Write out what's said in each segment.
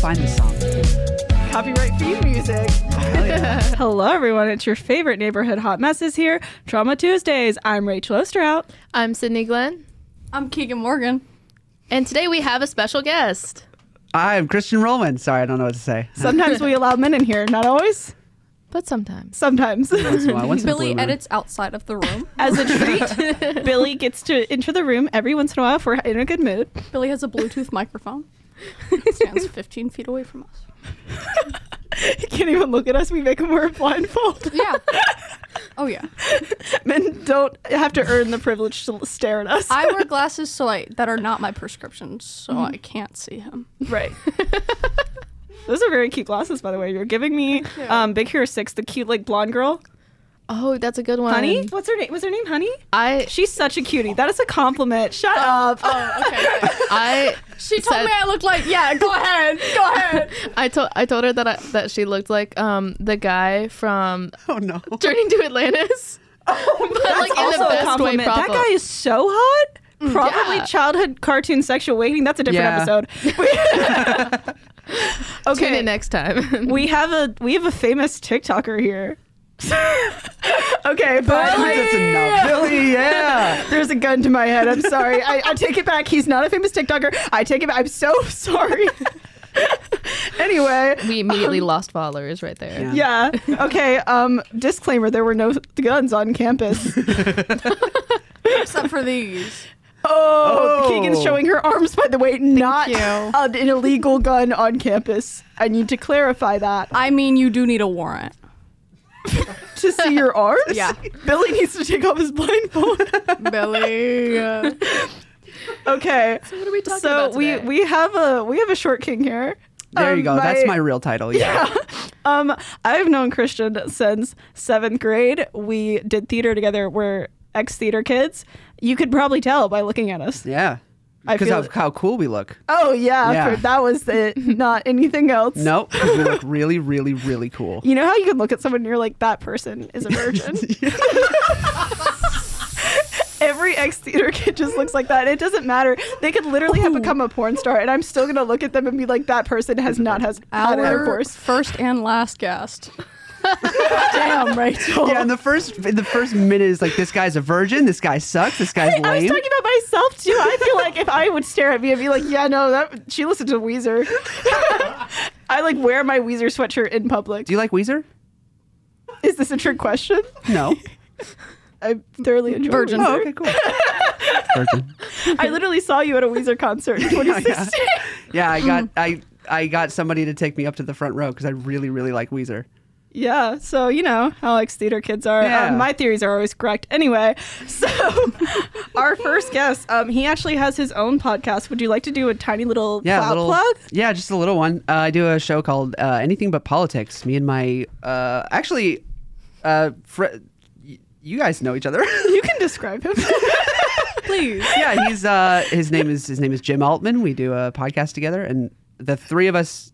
find the song? Copyright free music. Hell yeah. Hello, everyone. It's your favorite neighborhood hot messes here. Trauma Tuesdays. I'm Rachel Osterhout. I'm Sydney Glenn, I'm Keegan Morgan. and today we have a special guest. I'm Christian Rollman. Sorry, I don't know what to say. Sometimes we allow men in here, not always. But sometimes. Sometimes. Once in a while, once in a Billy blue moon. edits outside of the room. As a treat, Billy gets to enter the room every once in a while if we're in a good mood. Billy has a Bluetooth microphone. He stands 15 feet away from us. He can't even look at us. We make him wear a blindfold. Yeah. Oh yeah. Men don't have to earn the privilege to stare at us. I wear glasses so I that are not my prescriptions, so I can't see him. right. Those are very cute glasses, by the way. You're giving me um, Big Hero Six, the cute like blonde girl, Oh, that's a good one. Honey. What's her name? Was her name Honey? I She's such a cutie. That is a compliment. Shut up. Oh, okay. I She told said- me I looked like yeah. Go ahead. Go ahead. I told I told her that I, that she looked like um the guy from oh no. Journey to Atlantis. but like in also the a best way compliment. That guy is so hot. Probably yeah. childhood cartoon sexual waiting. That's a different Yeah. episode. Tune okay. in next time. we have a we have a famous TikToker here. okay, I but that's enough. Billy, yeah. there's a gun to my head. I'm sorry. I, I take it back. He's not a famous TikToker. I take it back. I'm so sorry. anyway, we immediately lost followers right there. Yeah. yeah. Okay. Um. Disclaimer: There were no guns on campus. Except for these. Oh, Oh. Keegan's showing her arms, by the way, not you. an illegal gun on campus. I need to clarify that. I mean, you do need a warrant. To see your arms? Yeah. Billy needs to take off his blindfold. Billy. uh, okay. So what are we talking So about So we we have a we have a short king here. There you Um, go. That's my real title. Yeah. Um, I've known Christian since seventh grade. We did theater together. We're ex theater kids. You could probably tell by looking at us. Yeah. Because of how cool we look. Oh yeah, Yeah. for- that was it. Not anything else. Nope. 'cause we look really, really, really cool. You know how you can look at someone and you're like, that person is a virgin. Every ex theater kid just looks like that. It doesn't matter. They could literally have become a porn star, and I'm still gonna look at them and be like, that person has not has had our intercourse. first and last guest. Damn, Rachel. Yeah, and the first in the first minute is like this guy's a virgin, this guy sucks, this guy's lame. I was talking about myself too. I feel like if I would stare at me and be like, "Yeah, no, that she listened to Weezer." I like wear my Weezer sweatshirt in public. Do you like Weezer? Is this a trick question? No. I thoroughly enjoy Virgin. Weezer. Oh, okay, cool. Virgin. I literally saw you at a Weezer concert in 2016. Yeah, I got I I got somebody to take me up to the front row because I really, really like Weezer. Yeah, so you know how ex theater kids are. Yeah. Um, my theories are always correct. Anyway, so our first guest, um, he actually has his own podcast. Would you like to do a tiny little Yeah, little, plug? Yeah, just a little one. Uh, I do a show called uh, Anything But Politics. Me and my uh, actually, uh, fr- y- you guys know each other. You can describe him. Please. yeah, he's uh, his name is his name is Jim Altman. We do a podcast together, and the three of us.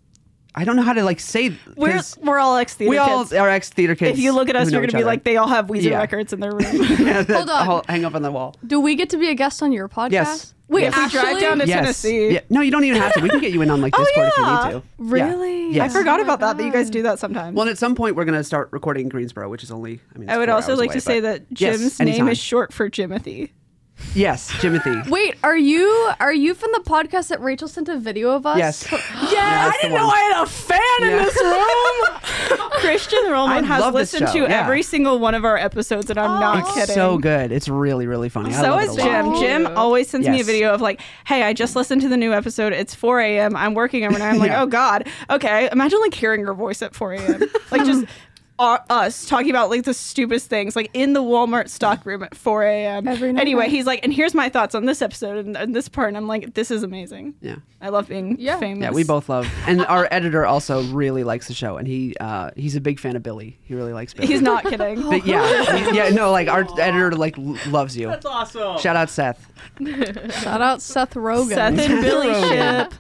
I don't know how to like say. we're 'cause we're all ex theater kids. we all kids. are ex theater kids. if you look at us, who you're gonna each be like, they all have Weezer Yeah. records in their room. yeah, Hold on. all hang up on the wall. Do we get to be a guest on your podcast? Yes. Wait, Yes. If we actually? drive down to yes. Tennessee. Yeah. No, you don't even have to. We can get you in on like Oh, Discord if you need to. Yeah. Really? Yes. I forgot Oh my about that. That you guys do that sometimes. Well, and at some point we're gonna start recording in Greensboro, which is only. I mean, I would four also hours like away, to say but- that Yes, Jim's name anytime. is short for Jimothy. Yes, Jimothy. Wait, are you are you from the podcast that Rachel sent a video of us? Yes. Yeah, that's I didn't know. I had a fan in this room. Christian I Rollman has listened to yeah. every single one of our episodes, and I'm not It's kidding. so good. It's really, really funny. I So love is it a. Jim. Oh. Jim always sends me a video of like, "Hey, I just listened to the new episode. It's 4 a.m. I'm working overnight." I'm like, Yeah. "Oh God, okay." Imagine like hearing your voice at 4 a.m. like just uh, us talking about like the stupidest things, like in the Walmart stock room at 4 a.m. Every night. Anyway, he's like, "And here's my thoughts on this episode and, and this part," and I'm like, "This is amazing." Yeah. I love being Yeah. famous. Yeah, we both love, and our editor also really likes the show, and he uh, he's a big fan of Billy. He really likes Billy. He's not kidding. But yeah, yeah, no, like our editor like l- loves you. That's awesome. Shout out Seth. Shout out Seth Rogen. Seth and Billy ship.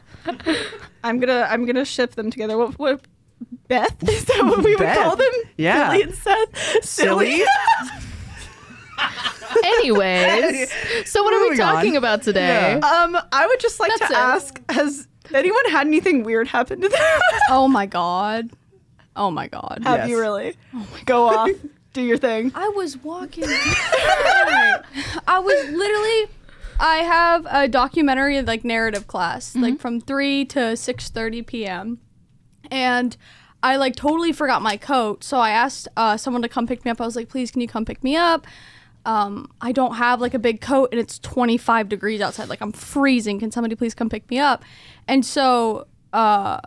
I'm gonna I'm gonna ship them together. What, what Beth? Is that what we would call them? Yeah. Billy and Seth. Silly. Anyways, so what are we Moving on. talking about today? Yeah. Um, I would just like That's to it. ask: Has Anyone had anything weird happen to them? Oh my god. Oh my god. Have Yes. you really? Go off. Do your thing. I was walking. I was literally. I have a documentary like narrative class, like from three to six thirty p.m. And I like totally forgot my coat, so I asked uh, someone to come pick me up. I was like, "Please, can you come pick me up?" Um, I don't have like a big coat, and it's twenty five degrees outside. Like I'm freezing. Can somebody please come pick me up? And so. Uh,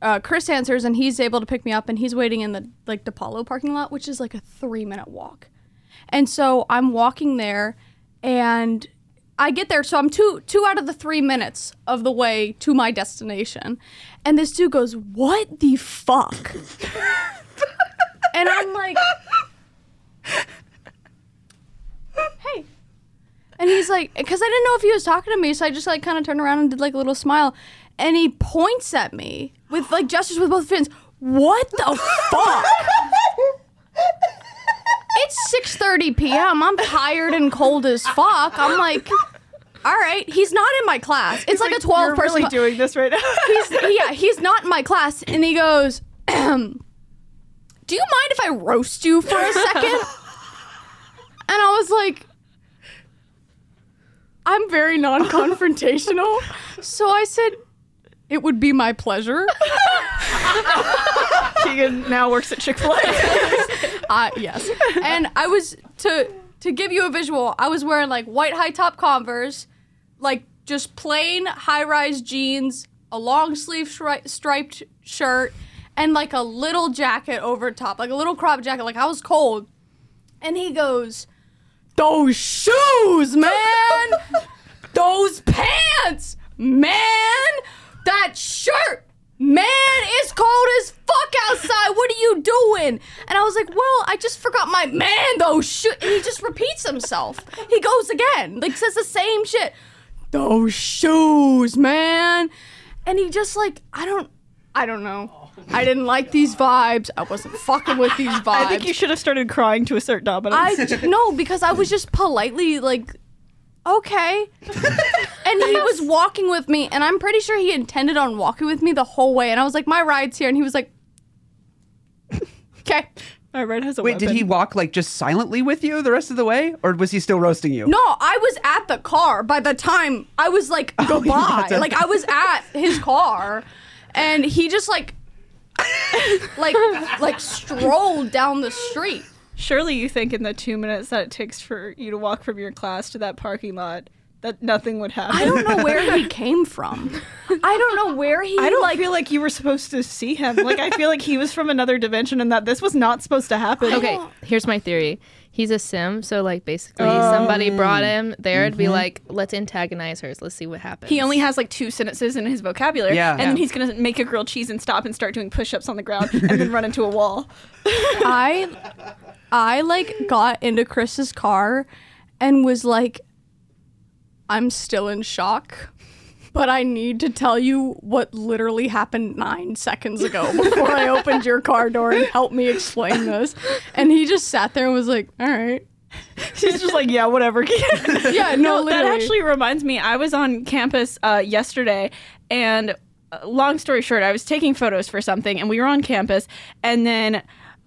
uh, Chris answers and he's able to pick me up and he's waiting in the like DePaulo parking lot, which is like a three minute walk. And so I'm walking there and I get there. So I'm two two out of the three minutes of the way to my destination. And this dude goes, What the fuck? and I'm like Hey. And he's like, because I didn't know if he was talking to me, so I just like kind of turned around and did like a little smile. And he points at me with like gestures with both fins. What the fuck? It's 6:30 p.m. I'm tired and cold as fuck. I'm like, all right, he's not in my class. It's like, a 12 You're person. really doing this right now. he's yeah, he's not in my class, and he goes, "Do you mind if I roast you for a second? And I was like, I'm very non-confrontational, so I said, "It would be my pleasure." Keegan now works at Chick Fil A. Uh, yes. And I was to to give you a visual. I was wearing like white high top Converse, like just plain high rise jeans, a long sleeve stri- striped shirt, and like a little jacket over top, like a little crop jacket. Like I was cold. And he goes, "Those shoes, man! Those pants, man! That shirt." Man, it's cold as fuck outside. What are you doing? And I was like, well, I just forgot my man those shoes. And he just repeats himself. He goes again, like says the same shit. Those shoes, man. And he just like, I don't, I don't know. I didn't like these vibes. I wasn't fucking with these vibes. I think you should have started crying to assert dominance. I no, because I was just politely like, okay. and he was walking with me, and I'm pretty sure he intended on walking with me the whole way. And I was like, my ride's here, and he was like, okay. My ride has a Wait, did he walk like just silently with you the rest of the way, or was he still roasting you? No, I was at the car by the time I was like oh, goodbye. yeah, like I was at his car, and he just like, like, like strolled down the street. Surely you think in the two minutes that it takes for you to walk from your class to that parking lot that nothing would happen. I don't know where he came from. I don't know where he I don't like. feel like you were supposed to see him. Like I feel like he was from another dimension and that this was not supposed to happen. Okay, here's my theory. He's a sim, so like basically oh. somebody brought him there to be mm-hmm. like, let's antagonize her. Let's see what happens. He only has like two sentences in his vocabulary. Yeah. And Yeah. then he's gonna make a grilled cheese and stop and start doing push ups on the ground and then run into a wall. I I like got into Chris's car and was like I'm still in shock. But I need to tell you what literally happened nine seconds ago before I opened your car door and helped me explain this. And he just sat there and was like, all right. She's just like, yeah, whatever. Yeah, no, no, that actually reminds me. I was on campus uh, yesterday, and uh, long story short, I was taking photos for something, and we were on campus, and then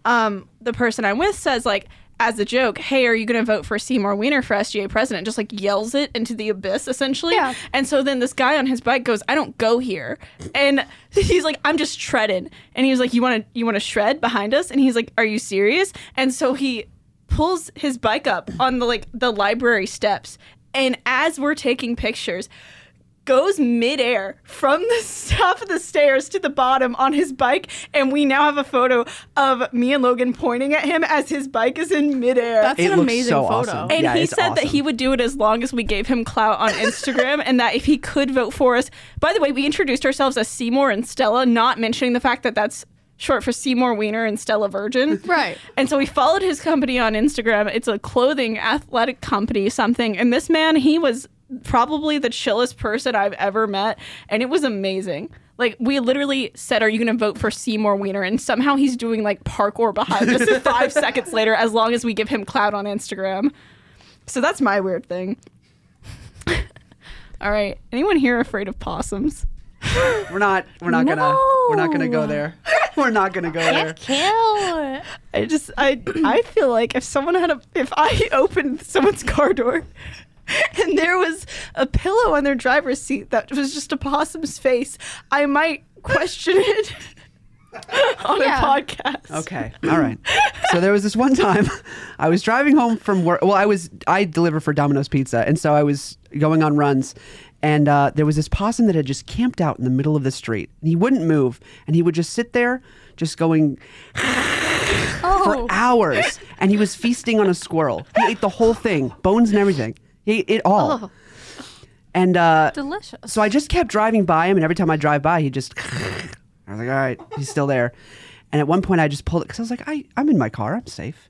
um, the person I'm with says like. As a joke, hey, are you going to vote for Seymour Weiner for SGA president? Just like yells it into the abyss, essentially. Yeah. And so then this guy on his bike goes, "I don't go here," and he's like, "I'm just shredding." And he was like, "You want to you want to shred behind us?" And he's like, "Are you serious?" And so he pulls his bike up on the like the library steps and as we're taking pictures goes midair from the top of the stairs to the bottom on his bike and we now have a photo of me and Logan pointing at him as his bike is in midair That's It an looks amazing so photo. awesome. and Yeah, he it's said that he would do it as long as we gave him clout on Instagram and that if he could vote for us. By the way, we introduced ourselves as Seymour and Stella, not mentioning the fact that that's short for Seymour Wiener and Stella Virgin. Right. And so we followed his company on Instagram. It's a clothing athletic company, something. And this man, he was probably the chillest person I've ever met. And it was amazing. Like, we literally said, Are you going to vote for Seymour Wiener? And somehow he's doing like parkour behind us five seconds later, as long as we give him clout on Instagram. So that's my weird thing. All right. Anyone here afraid of possums? we're not. We're not gonna. We're not gonna go there. We're not gonna go there. Kill. I just I I feel like if someone had a if I opened someone's car door and there was a pillow on their driver's seat that was just a possum's face, I might question it on Yeah. a podcast. Okay. All right. So there was this one time I was driving home from work. Well, I was I deliver for Domino's Pizza, and so I was going on runs, and uh, there was this possum that had just camped out in the middle of the street. And he wouldn't move, and he would just sit there, just going for Oh. hours, and he was feasting on a squirrel. He ate the whole thing, bones and everything. He ate it all. Oh. And uh, Delicious. so I just kept driving by him, and every time I drive by, he just. I was like, all right, he's still there. And at one point, I just pulled it because I was like, I, I'm in my car, I'm safe.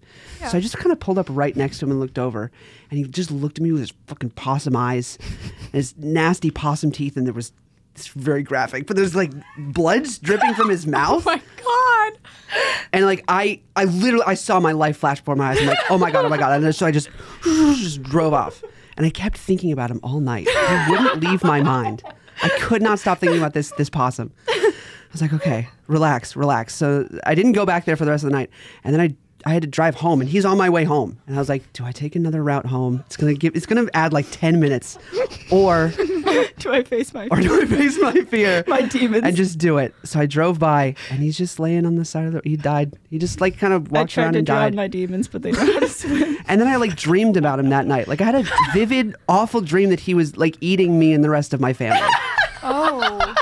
So I just kind of pulled up right next to him and looked over, and he just looked at me with his fucking possum eyes, and his nasty possum teeth, and there was. It's very graphic, but there's like blood dripping from his mouth. Oh my god. And like I, I literally, I saw my life flash before my eyes. I'm like, oh my god, oh my god. And so I just, just drove off. And I kept thinking about him all night. He wouldn't leave my mind. I could not stop thinking about this this possum. I was like, okay, relax, relax. So I didn't go back there for the rest of the night. And then I, I had to drive home, and he's on my way home. And I was like, do I take another route home? It's gonna give, it's gonna add like ten minutes, or Do I face my or do I face my fear? my demons? and just do it. So I drove by, and he's just laying on the side of the. He died. He just like kind of I walked tried around to and drown died. my demons, but they know how to swim. and then I like dreamed about him that night. Like I had a vivid, awful dream that he was like eating me and the rest of my family. Oh.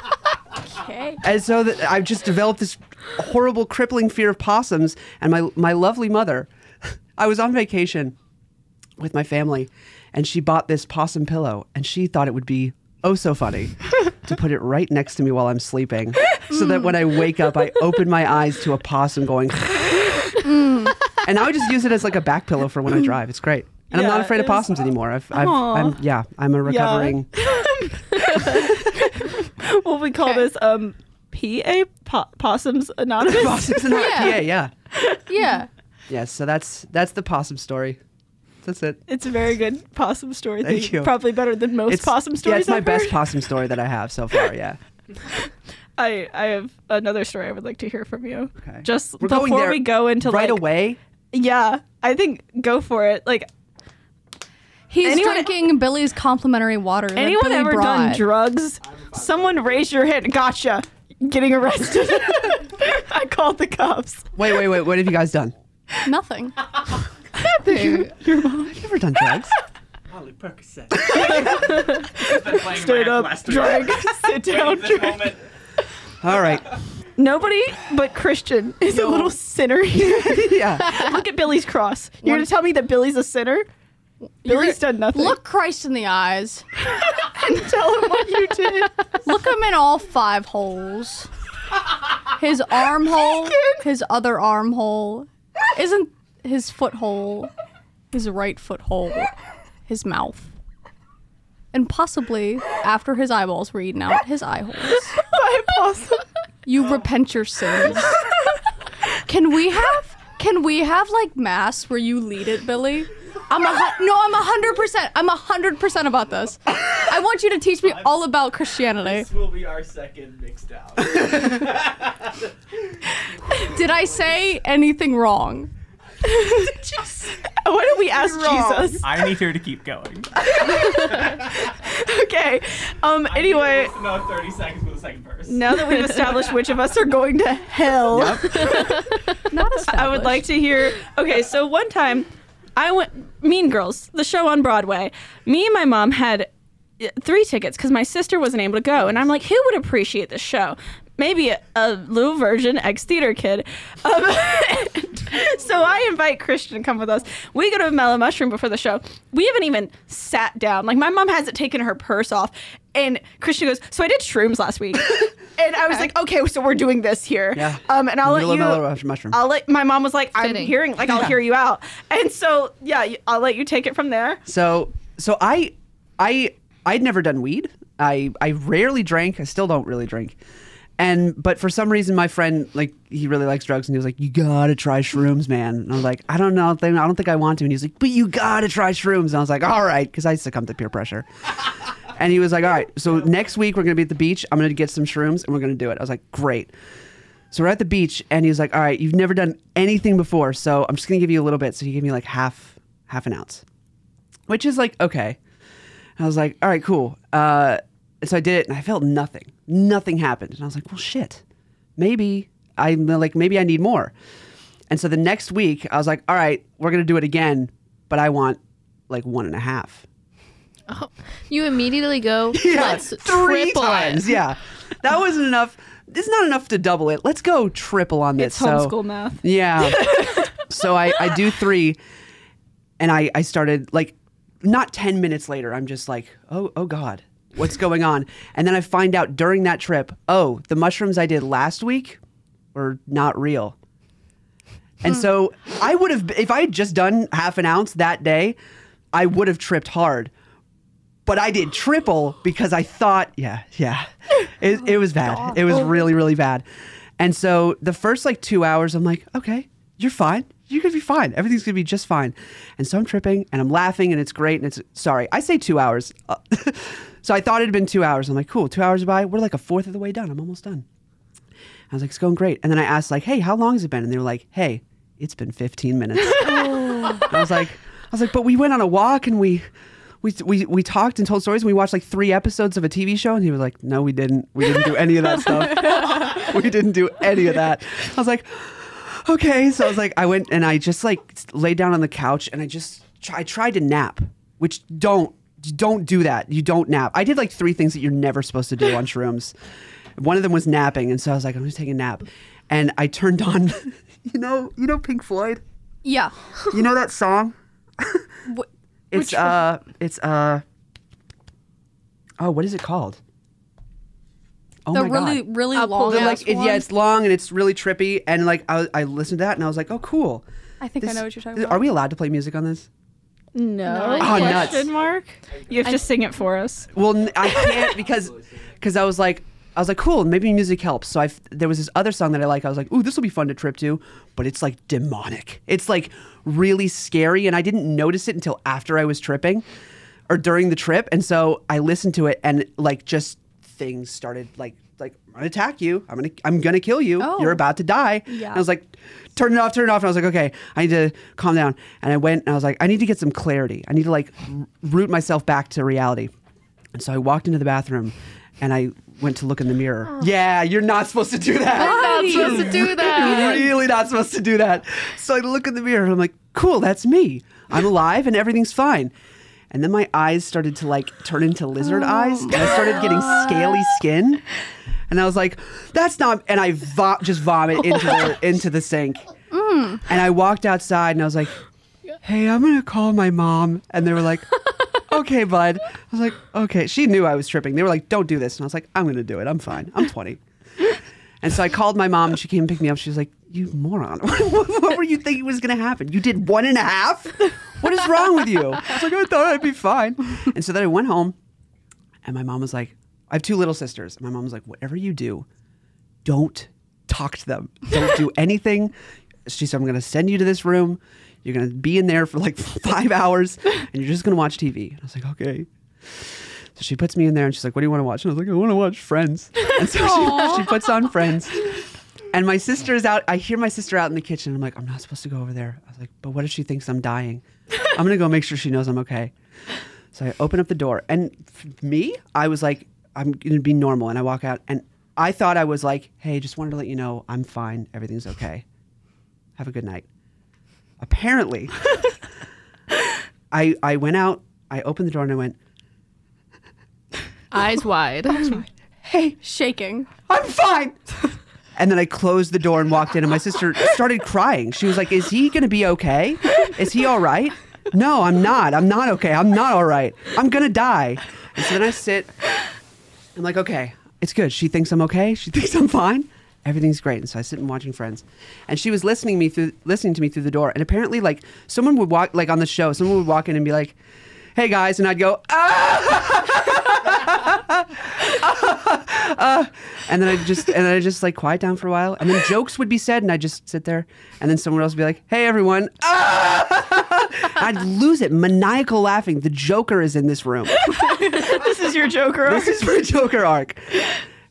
And so that I've just developed this horrible, crippling fear of possums. And my my lovely mother, I was on vacation with my family, and she bought this possum pillow, and she thought it would be oh so funny to put it right next to me while I'm sleeping, so that when I wake up, I open my eyes to a possum going. and now I just use it as like a back pillow for when I drive. It's great. And I'm not afraid of possums anymore. I've, I've. I'm, yeah, I'm a recovering. What we call this um PA po- Possums Anonymous. Possums and Yeah. yeah, yeah. Yeah. Yes, so that's that's the possum story. That's it. It's a very good possum story. Thank thing. you. Probably better than most possum stories. Yeah, it's my I've best heard. possum story that I have so far. Yeah. I I have another story I would like to hear from you. Okay. Just We're before we go into like right like, away. Yeah, I think go for it. Like He's Anyone- drinking Billy's complimentary water. that anyone Billy ever brought. done drugs? Someone raise your hand. Gotcha. Getting arrested. I called the cops. Wait, wait, wait. What have you guys done? Nothing. Nothing. I've never done drugs. Holy Percocet. It's Straight up, last three drink, hours. sit down, Waiting drink. All right. Nobody but Christian is a little sinner here. yeah. Look at Billy's cross. You're gonna tell me that Billy's a sinner? Billy's done nothing. Look Christ in the eyes. and tell him what you did. Look him in all five holes. His armhole, his other armhole, isn't his foothole, his right foothole, his mouth. And possibly, after his eyeballs were eaten out, his eye holes. By possum. You repent your sins. Can we have can we have like mass where you lead it, Billy? I'm a hu- no, I'm a hundred percent. I'm a hundred percent about this. I want you to teach me all about Christianity. This will be our second mixed out. Did I say anything wrong? Why don't we ask Jesus? I need her to keep going. Okay. Um. Anyway, No, 30 seconds for the second verse. now that we've established which of us are going to hell, Not established. I would like to hear. Okay, so one time, I went Mean Girls, the show on Broadway. Me and my mom had uh, three tickets because my sister wasn't able to go, and I'm like, who would appreciate this show? Maybe a, a little virgin ex theater kid. Um, so I invite Christian to come with us. We go to a Mellow Mushroom before the show. We haven't even sat down. Like my mom hasn't taken her purse off, and Christian goes, "So I did shrooms last week." And I was like, okay, so we're doing this here. Yeah. Um, and I'll let you. of Mellow Mushroom. I'll let my mom was like, I'm Fitting. hearing, like, I'll hear you out. And so, yeah, I'll let you take it from there. So so I I I'd never done weed. I I rarely drank. I still don't really drink. And but for some reason my friend like he really likes drugs and he was like you gotta try shrooms man and I was like I don't know I don't think I want to and he's like but you gotta try shrooms and I was like all right because I succumbed to peer pressure And he was like, all right, so next week we're to be at the beach. I'm to get some shrooms and we're to do it. I was like, great. So we're at the beach and he was like, all right, you've never done anything before. So I'm just to give you a little bit. So he gave me like half, half an ounce, which is like, okay. I was like, all right, cool. Uh, and so I did it and I felt nothing. Nothing happened. And I was like, well, shit. Maybe I'm like, maybe I need more. And so the next week I was like, all right, we're going to do it again, but I want like one and a half. Oh, You immediately go. Let's three triple times. it. Yeah, that wasn't enough. It's not enough to double it. Let's go triple on this. It's So- homeschool math. Yeah. so I, I do three, and I I started like not ten minutes later. I'm just like, oh oh god, what's going on? And then I find out during that trip, oh, the mushrooms I did last week were not real. And so I would have, if I had just done half an ounce that day, I would have tripped hard. But I did triple because I thought, yeah, yeah, it, it was bad. It was really, really bad. And so the first like two hours, I'm like, okay, you're fine. You're gonna be fine. Everything's gonna be just fine. And so I'm tripping and I'm laughing and it's great. And it's sorry, I say two hours. So I thought it had been two hours. I'm like, cool, two hours by. We're like a fourth of the way done. I'm almost done. I was like, it's going great. And then I asked, like, hey, how long has it been? And they were like, hey, it's been 15 minutes. I was like, I was like, but we went on a walk and we, we, we, we talked and told stories and we watched like three episodes of a TV show. And he was like, no, we didn't. We didn't do any of that stuff. we didn't do any of that. I was like, okay. So I was like, I went and I just like laid down on the couch and I just, I tried to nap, which don't, don't do that. You don't nap. I did like three things that you're never supposed to do on shrooms. One of them was napping, and so I was like, I'm just taking a nap. And I turned on, you know, you know Pink Floyd. Yeah. You know that song? Wh- It's which one? uh, it's uh, oh, what is it called? Oh the my really, god! really I'll long it The, up. ass like, it- yeah, it's long and it's really trippy, and like I, I listened to that and I was like, oh, cool. I think I know what you're talking about. Are we allowed to play music on this? No. Oh, nuts. Question mark. You have to sing it for us. Well, n- I can't because because I was like I was like cool maybe music helps. So I f- there was this other song that I like. I was like ooh this will be fun to trip to, but it's like demonic. It's like really scary, and I didn't notice it until after I was tripping or during the trip. And so I listened to it, and like just things started like like I'm gonna attack you. I'm gonna I'm gonna kill you. Oh. You're about to die. Yeah. And I was like. Turn it off, turn it off. And I was like, okay, I need to calm down. And I went and I was like, I need to get some clarity. I need to like root myself back to reality. And so I walked into the bathroom and I went to look in the mirror. Oh. Yeah, you're not supposed to do that. Not supposed to do that. You're really not supposed to do that. So I look in the mirror and I'm like, cool, that's me. I'm alive and everything's fine. And then my eyes started to like turn into lizard eyes and I started getting scaly oh. skin. And I was like, that's not, and I vo- just vomit into the, into the sink. Mm. And I walked outside and I was like, hey, I'm going to call my mom. And they were like, okay, bud. I was like, okay. She knew I was tripping. They were like, don't do this. And I was like, I'm going to do it. I'm fine. I'm 20. And so I called my mom and she came and picked me up. She was like, You moron. what, what were you thinking was going to happen? You did one and a half? What is wrong with you? I was like, I thought I'd be fine. And so then I went home and my mom was like, I have two little sisters. And my mom was like, Whatever you do, don't talk to them. Don't do anything. She said, I'm going to send you to this room. You're going to be in there for like five hours and you're just going to watch TV. And I was like, Okay. So she puts me in there and she's like, What do you want to watch? And I was like, I want to watch Friends. And so she, she puts on Friends. And my sister is out. I hear my sister out in the kitchen. I'm like, I'm not supposed to go over there. I was like, But what if she thinks I'm dying? I'm going to go make sure she knows I'm okay. So I open up the door. And for me, I was like, I'm going to be normal. And I walk out. And I thought I was like, Hey, just wanted to let you know I'm fine. Everything's okay. Have a good night. Apparently, I, I went out. I opened the door and I went, Eyes wide. Hey, Shaking. I'm fine. And then I closed the door and walked in, and my sister started crying. She was like, Is he going to be okay? Is he all right? No, I'm not. I'm not okay. I'm not all right. I'm going to die. And so then I sit. I'm like, Okay, it's good. She thinks I'm okay. She thinks I'm fine. Everything's great. And so I sit and watching Friends. And she was listening me through listening to me through the door. And apparently, like someone would walk like on the show, someone would walk in and be like, Hey guys, and I'd go, ah! and then I just and then I just like quiet down for a while, and then jokes would be said, and I just sit there, and then someone else would be like, "Hey everyone,"! I'd lose it, maniacal laughing. The Joker is in this room. this is your Joker. Arc. this is for Joker arc.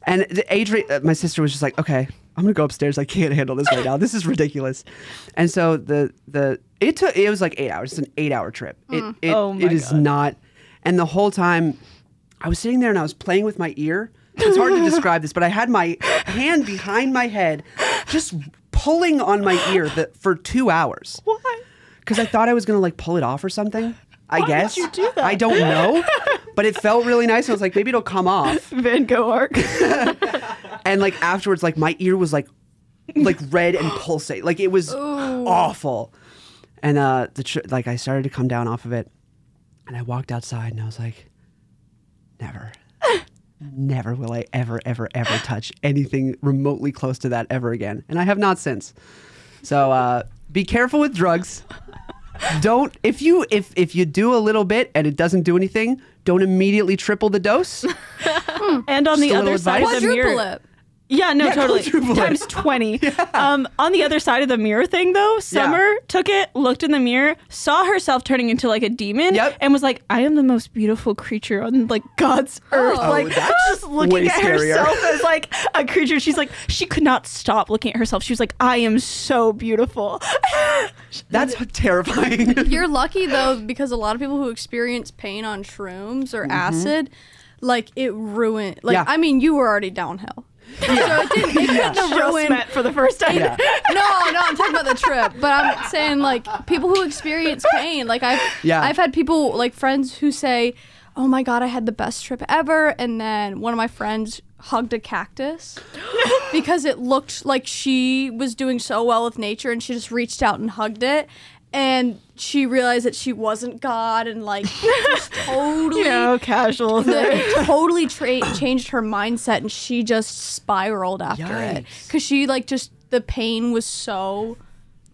And the Adrian, uh, my sister was just like, okay, I'm gonna go upstairs. I can't handle this right now. This is ridiculous. And so the the it took it was like eight hours. It's an eight hour trip. It it, Oh my it is God. not. And the whole time, I was sitting there and I was playing with my ear. It's hard to describe this, but I had my hand behind my head, just pulling on my ear the, for two hours Why? because I thought I was gonna like pull it off or something. I Why guess you do that? I don't know, but it felt really nice. I was like, maybe it'll come off. Van Gogh arc. And like afterwards, like my ear was like, like red and pulsate. Like it was awful. And uh, the tr- like I started to come down off of it, and I walked outside, and I was like, never, never will I ever, ever, ever touch anything remotely close to that ever again. And I have not since. So uh, be careful with drugs. Don't if you if if you do a little bit and it doesn't do anything, don't immediately triple the dose. and on the Just a other side of the mirror. it. Yeah, no, Yeah, totally. quadruple it. Times 20. Um, on the other side of the mirror thing, though, Summer took it, looked in the mirror, saw herself turning into like a demon, Yep. and was like, I am the most beautiful creature on like God's earth. Oh, like, that's just looking way at scarier. herself as like a creature. She's like, she could not stop looking at herself. She was like, I am so beautiful. That's terrifying. You're lucky though, because a lot of people who experience pain on shrooms or acid, like it ruined. Like Yeah. I mean, you were already downhill, so it didn't, it couldn't have Just met for the first time. yeah. No, no, I'm talking about the trip. But I'm saying like people who experience pain. Like I've Yeah. I've had people like friends who say, "Oh my god, I had the best trip ever," and then one of my friends hugged a cactus because it looked like she was doing so well with nature, and she just reached out and hugged it. And she realized that she wasn't God, and like totally You know, casual the- it totally tra- changed her mindset and she just spiraled after it because she like just the pain was so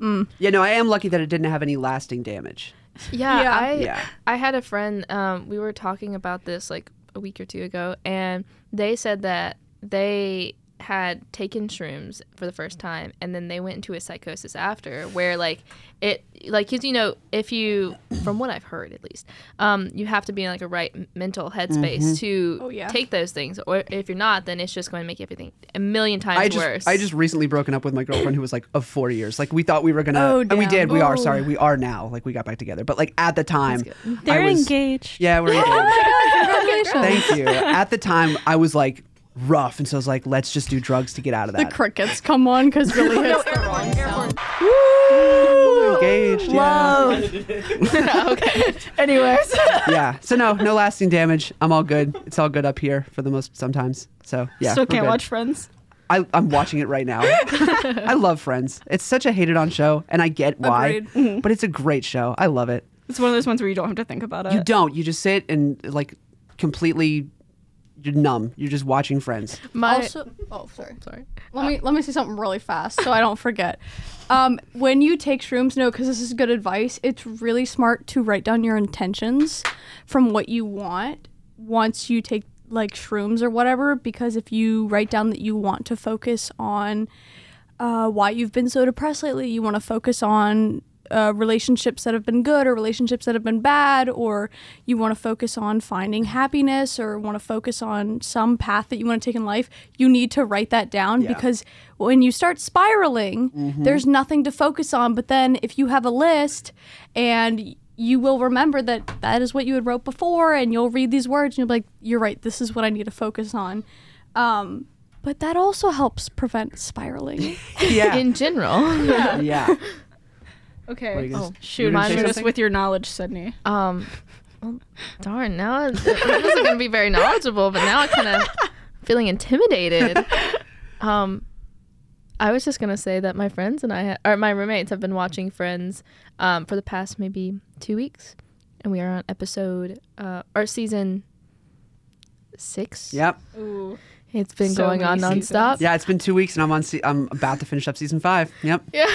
Yeah, no, I am lucky that it didn't have any lasting damage. Yeah, Yeah. I Yeah. I had a friend. Um, we were talking about this like a week or two ago, and they said that they had taken shrooms for the first time, and then they went into a psychosis after, where like it like cause you know if you from what I've heard at least, um, you have to be in like a right mental headspace Mm-hmm. to Oh, yeah. take those things, or if you're not, then it's just going to make everything a million times I just worse. I just recently broken up with my girlfriend who was like of four years. Like we thought we were gonna, Oh, and we damn. did. We are sorry. We are now. Like we got back together. But like at the time, They're was, engaged. Yeah, we're engaged. congratulations Thank you. At the time, I was like rough, and so I was like, let's just do drugs to get out of that. the crickets come on because really hits the wrong sound Woo! Engaged. Yeah. Love. okay. Anyways. yeah. So no, no lasting damage. I'm all good. It's all good up here for the most sometimes. So yeah. Still can't good. watch Friends. I, I'm watching it right now. I love Friends. It's such a hated on show, and I get why, Agreed. Mm-hmm. but it's a great show. I love it. It's one of those ones where you don't have to think about it. You don't. You just sit and like completely. You're numb. You're just watching Friends. My also oh sorry sorry. let me let me say something really fast so I don't forget. Um, when you take shrooms, no, because this is good advice. It's really smart to write down your intentions from what you want once you take like shrooms or whatever. Because if you write down that you want to focus on uh, why you've been so depressed lately, you want to focus on uh, relationships that have been good or relationships that have been bad, or you want to focus on finding happiness or want to focus on some path that you want to take in life, you need to write that down Yeah. because when you start spiraling, there's nothing to focus on. But then if you have a list and you will remember that that is what you had wrote before, and you'll read these words and you'll be like, "You're right. This is what I need to focus on." Um, but that also helps prevent spiraling. Yeah. In general. yeah. Okay. What are you gonna oh, shoot. gonna say Shoot us with your knowledge, Sydney. Um, well, darn. Now it it wasn't going to be very knowledgeable, but now I'm kind of feeling intimidated. Um, I was just going to say that my friends and I, ha- or my roommates, have been watching Friends, um, for the past maybe two weeks, and we are on episode, uh, or season six. Yep. Ooh. It's been So going on many nonstop. Yeah. It's been two weeks, and I'm on. Se- I'm about to finish up season five. Yep. Yeah.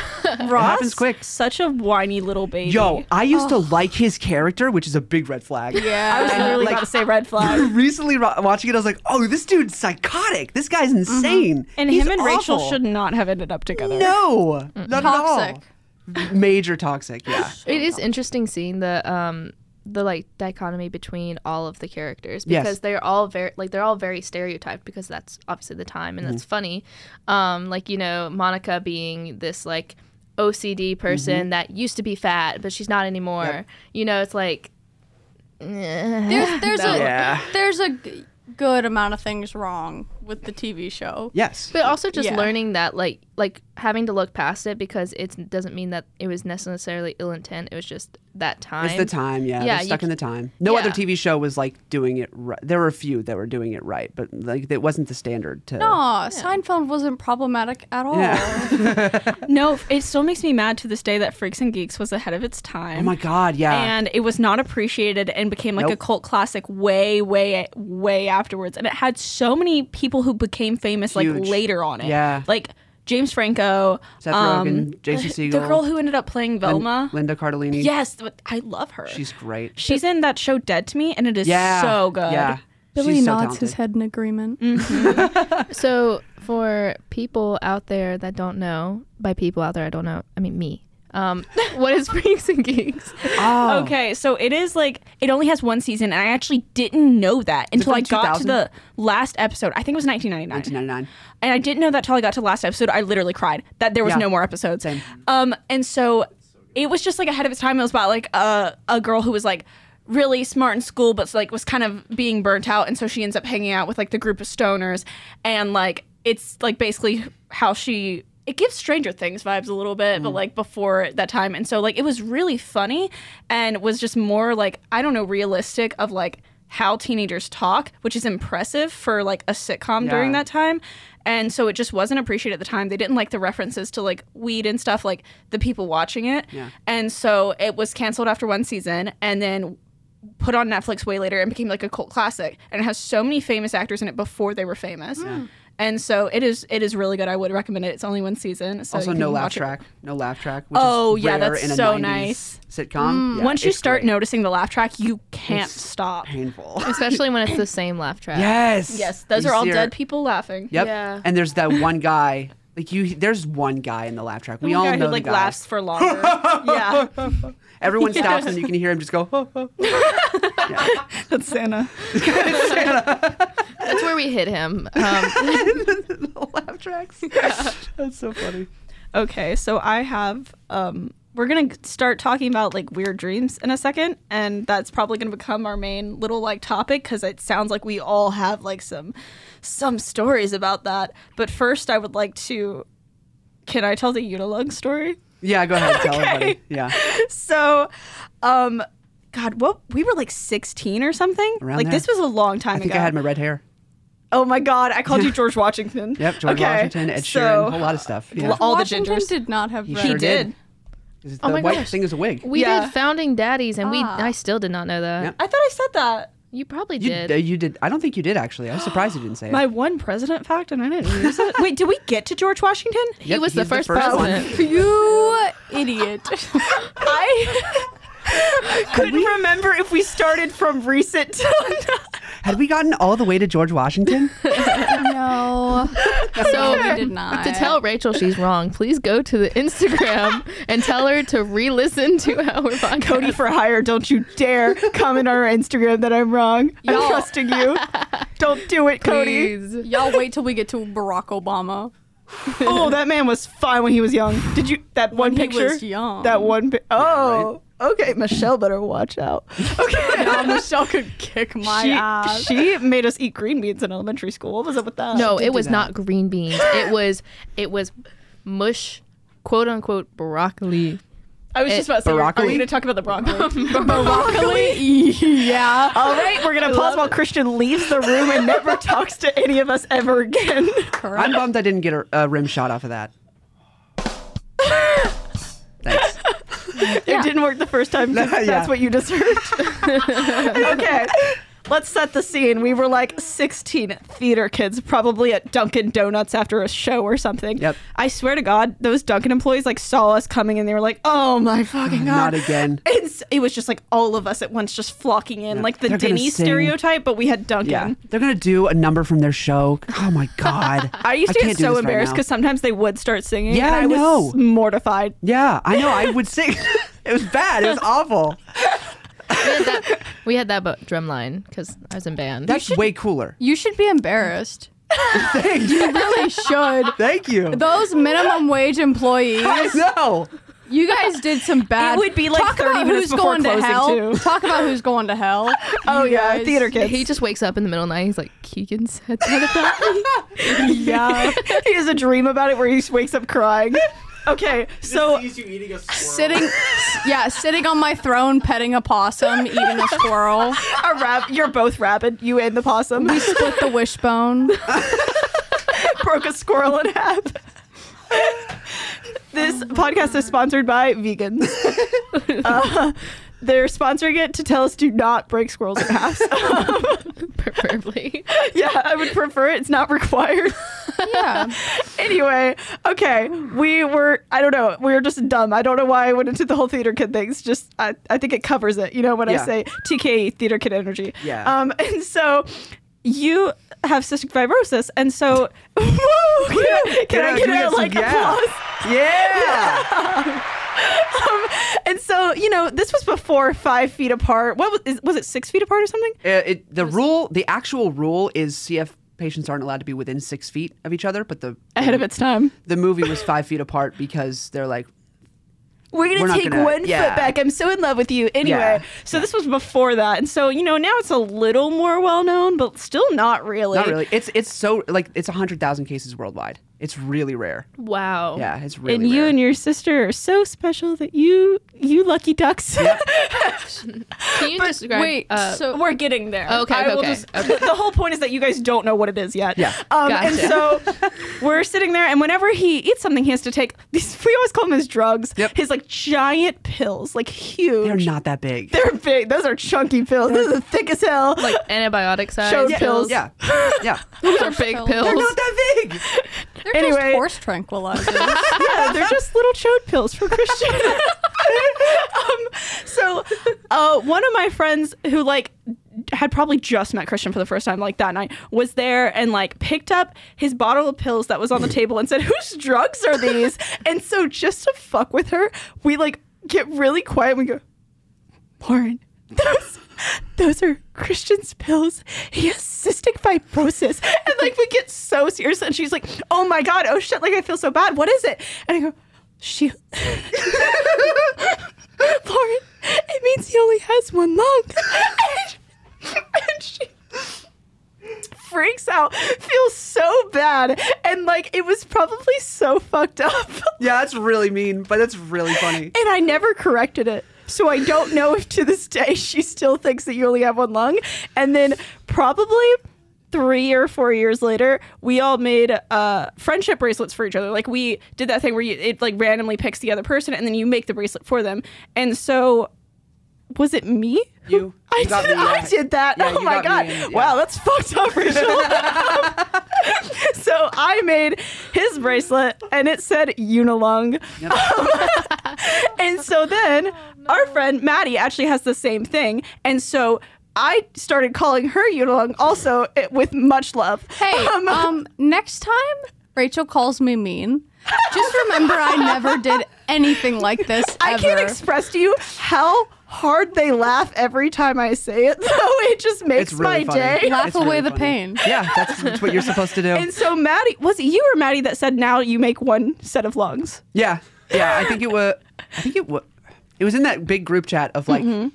Ross, happens quick. Such a whiny little baby. Yo, I used to like his character, which is a big red flag. Yeah. I was And, literally like- about to say red flag. Recently watching it, I was like, "Oh, this dude's psychotic. This guy's insane." And He's him and Rachel should not have ended up together. No, not at all. Toxic. major toxic. Yeah. It is interesting seeing the um the like dichotomy between all of the characters Yes. because they're all very like they're all very stereotyped because that's obviously the time and Mm-hmm. that's funny. Um like you know Monica being this like OCD person that used to be fat but she's not anymore. Mm-hmm. Yep. You know it's like There's there's a Yeah. there's a g- good amount of things wrong with the TV show. Yes. But also just Yeah. learning that like like having to look past it because it doesn't mean that it was necessarily ill intent. It was just that time. It's the time, yeah. Yeah, They're you stuck in the time. No other. TV show was like doing it right. There were a few that were doing it right, but like it wasn't the standard to. No, Seinfeld wasn't problematic at all. Yeah. No, it still makes me mad to this day that Freaks and Geeks was ahead of its time. Oh my God, yeah. And it was not appreciated and became like a cult classic way, way, way afterwards. And it had so many people who became famous Huge. like later on it. Yeah. Like James Franco, Seth um, Rogen, Jason the girl who ended up playing Lin- Velma. Linda Cardellini. yes, I love her. She's great. She's in that show Dead to Me, and it is Yeah. so good. Yeah. Billy She's so nods his head in agreement. So for people out there that don't know, by people out there I don't know, I mean me. Um, what is Freaks and Geeks? Oh. Okay, so it is like it only has one season, and I actually didn't know that until I from got to the last episode. I think it was 1999. 1999. and I didn't know that till I got to the last episode. I literally cried that there was Yeah. no more episodes. Same. Um, and so it was just like ahead of its time. It was about like a a girl who was like really smart in school, but like was kind of being burnt out, and so she ends up hanging out with like the group of stoners, and like it's like basically how she. It gives Stranger Things vibes a little bit, but Mm. like before that time. And so like it was really funny and was just more like I don't know realistic of like how teenagers talk, which is impressive for like a sitcom during that time. And so it just wasn't appreciated at the time. They didn't like the references to like weed and stuff, like the people watching it. Yeah. And so it was canceled after one season and then put on Netflix way later and became like a cult classic. And it has so many famous actors in it before they were famous. And so it is it is really good. I would recommend it. It's only one season. So Also, no laugh watch it. track. No laugh track. Which Oh, is yeah, that's in a so 90s nice. Sitcom. Mm, yeah, Once you start great. noticing the laugh track, you can't stop. painful. Especially when it's the same laugh track. yes. Yes, those You are all see her- dead people laughing. Yep. Yeah. And there's that one guy. Like you, there's one guy in the laugh track. We One all guy know who like the guy. Who laughs for longer. yeah, Everyone stops and you can hear him just go. Ho ho That's Santa. That's where we hit him. Um, the laugh tracks. Yeah. That's so funny. Okay, so I have um we're going to start talking about like weird dreams in a second and that's probably going to become our main little like topic cuz it sounds like we all have like some some stories about that. But first I would like to can I tell the Unilug story? Yeah, go ahead. Tell Okay. everybody. Yeah. So um God, what we were like 16 or something. Around like there. this was a long time ago. I think ago. I had my red hair. oh my God, I called you George Washington. Yep, George Okay, Washington, Ed Sheeran, so- a whole lot of stuff. Yeah. Lo- all the Washington gingers. did not have He red. He sure did. did. Is it Oh my white gosh. thing is a wig. we Yeah. did founding daddies, and we Ah. I still did not know that. Yep. I thought I said that. You probably You did. you did. I don't think you did actually. I was surprised you didn't say it. My one president fact, and I didn't use it. Wait, did we get to George Washington? he was the he's the first, first president. You idiot. I couldn't remember if we started from recent till Had we gotten all the way to George Washington? no. So we did not. to tell Rachel she's wrong, please go to the Instagram and tell her to re-listen to our podcast. Cody for hire. Don't you dare comment on our Instagram that I'm wrong. I'm trusting you. Don't do it, Cody. please. Y'all wait till we get to Barack Obama. Oh, that man was fine when he was young. Did you that one When he picture? was young. That one. Pi- oh, okay. Michelle better watch out. Okay. Yeah, Michelle could kick my she, ass. she made us eat green beans in elementary school. What was up with that? No, it was that. not green beans. It was it was mush, quote unquote broccoli. I was just eh, about to say, are Broccoli? we going to talk about the broccoli? broccoli. yeah. All right, we're gonna pause while Christian leaves the room and never talks to any of us ever again. I'm bummed I didn't get a, a rim shot off of that. Thanks. It didn't work the first time. 'cause Yeah. That's what you deserved. okay. Let's set the scene. We were like 16 theater kids, probably at Dunkin' Donuts after a show or something. Yep. I swear to God, those Dunkin' employees like saw us coming and they were like, "Oh my fucking god!" Not again. It's, it was just like all of us at once just flocking in, like the They're gonna Denny sing. stereotype, but we had Dunkin'. Yeah, they're gonna do a number from their show. Oh my god! I used to can't get do so this right embarrassed now. because sometimes they would start singing. Yeah, and I, I know. was mortified. yeah, I know. I would sing. it was bad. It was awful. We had that, we had that but drumline because I was in band. That's way cooler. You should be embarrassed. Thank You really should. Thank you. Those minimum wage employees, No. you guys did some bad. It would be like Talk 30 about minutes who's before going to closing, hell. too. Talk about who's going to hell. Oh You yeah, guys- theater kids. he just wakes up in the middle of the night. He's like, Keegan said that about me. yeah, he has a dream about it where he wakes up crying. Okay, so you eating a. Sitting, yeah, sitting on my throne, petting a possum, eating a squirrel. a rab- you're both rabid. You and the possum We split the wishbone. broke a squirrel in half. This podcast is sponsored by vegans. Uh, they're sponsoring it to tell us to not break squirrels in half. Preferably. yeah, I would prefer it. It's not required. Yeah. anyway, okay, we were, I don't know, we were just dumb. I don't know why I went into the whole theater kid things. Just, I, I think it covers it, you know, when I say TKE, theater kid energy. Yeah. Um, and so you have cystic fibrosis, and so, woo, can, I- can I Yeah, get you a, some- like, yeah. applause? Yeah. Um, and so, you know, this was before five feet apart. What was, is, was it six feet apart or something? Uh, it, the rule, the actual rule is CF patients aren't allowed to be within six feet of each other, but the Ahead of its time. the movie was five feet apart because they're like, We're gonna We're take gonna- one yeah. foot back. I'm so in love with you. Anyway, Yeah. so this was before that, and so you know now it's a little more well known, but still not really. not really. It's it's so like it's hundred thousand cases worldwide. It's really rare. Wow. Yeah, it's really rare. and you rare. and your sister are so special that you you lucky ducks. Can you describe? Wait, uh, so We're getting there. Okay, I will okay, The whole point is that you guys don't know what it is yet. Yeah. Um, And so we're sitting there, and whenever he eats something, he has to take these. We always call them his drugs. Yep. His like giant pills, like huge. They're not that big. They're big. Those are chunky pills. Those are thick as hell. like antibiotic size Showed yeah, pills. Yeah, yeah. Those are big pills. pills. They're not that big. they're anyway. just horse tranquilizers. yeah, they're just little chode pills for Christian. um, so, uh, one of my friends who like had probably just met Christian for the first time, like that night, was there and like picked up his bottle of pills that was on the table and said, "Whose drugs are these?" and so, just to fuck with her, we like get really quiet. And we go, Lauren, those those are Christian's pills. He has cystic fibrosis. And like we get so serious and she's like, oh my God, oh shit, like I feel so bad. What is it? And I go, she Lauren, it means he only has one lung. and she freaks out, feels so bad. And like it was probably so fucked up. Yeah, that's really mean, but that's really funny. And I never corrected it. So I don't know if to this day she still thinks that you only have one lung. And then probably three or four years later, we all made uh, friendship bracelets for each other. Like we did that thing where you, it like randomly picks the other person and then you make the bracelet for them. And so was it me? You- I you got did. me, I did that. Yeah, oh my god! me yeah. Wow, that's fucked up, Rachel. so I made his bracelet, and it said Unilung. and so then our friend Maddie actually has the same thing, and so I started calling her Unilung also eh, with much love. Hey, um, next time Rachel calls me mean, just remember I never did anything like this I can't express to you how hard they laugh every time I say it. Though it just makes It's really my funny. day. Laugh It's away really the funny. pain. Yeah, that's, that's what you're supposed to do. And so Maddie, was it you or Maddie that said now you make one set of lungs? yeah, yeah. I think it was. I think it was. It was in that big group chat of like. Mm-hmm.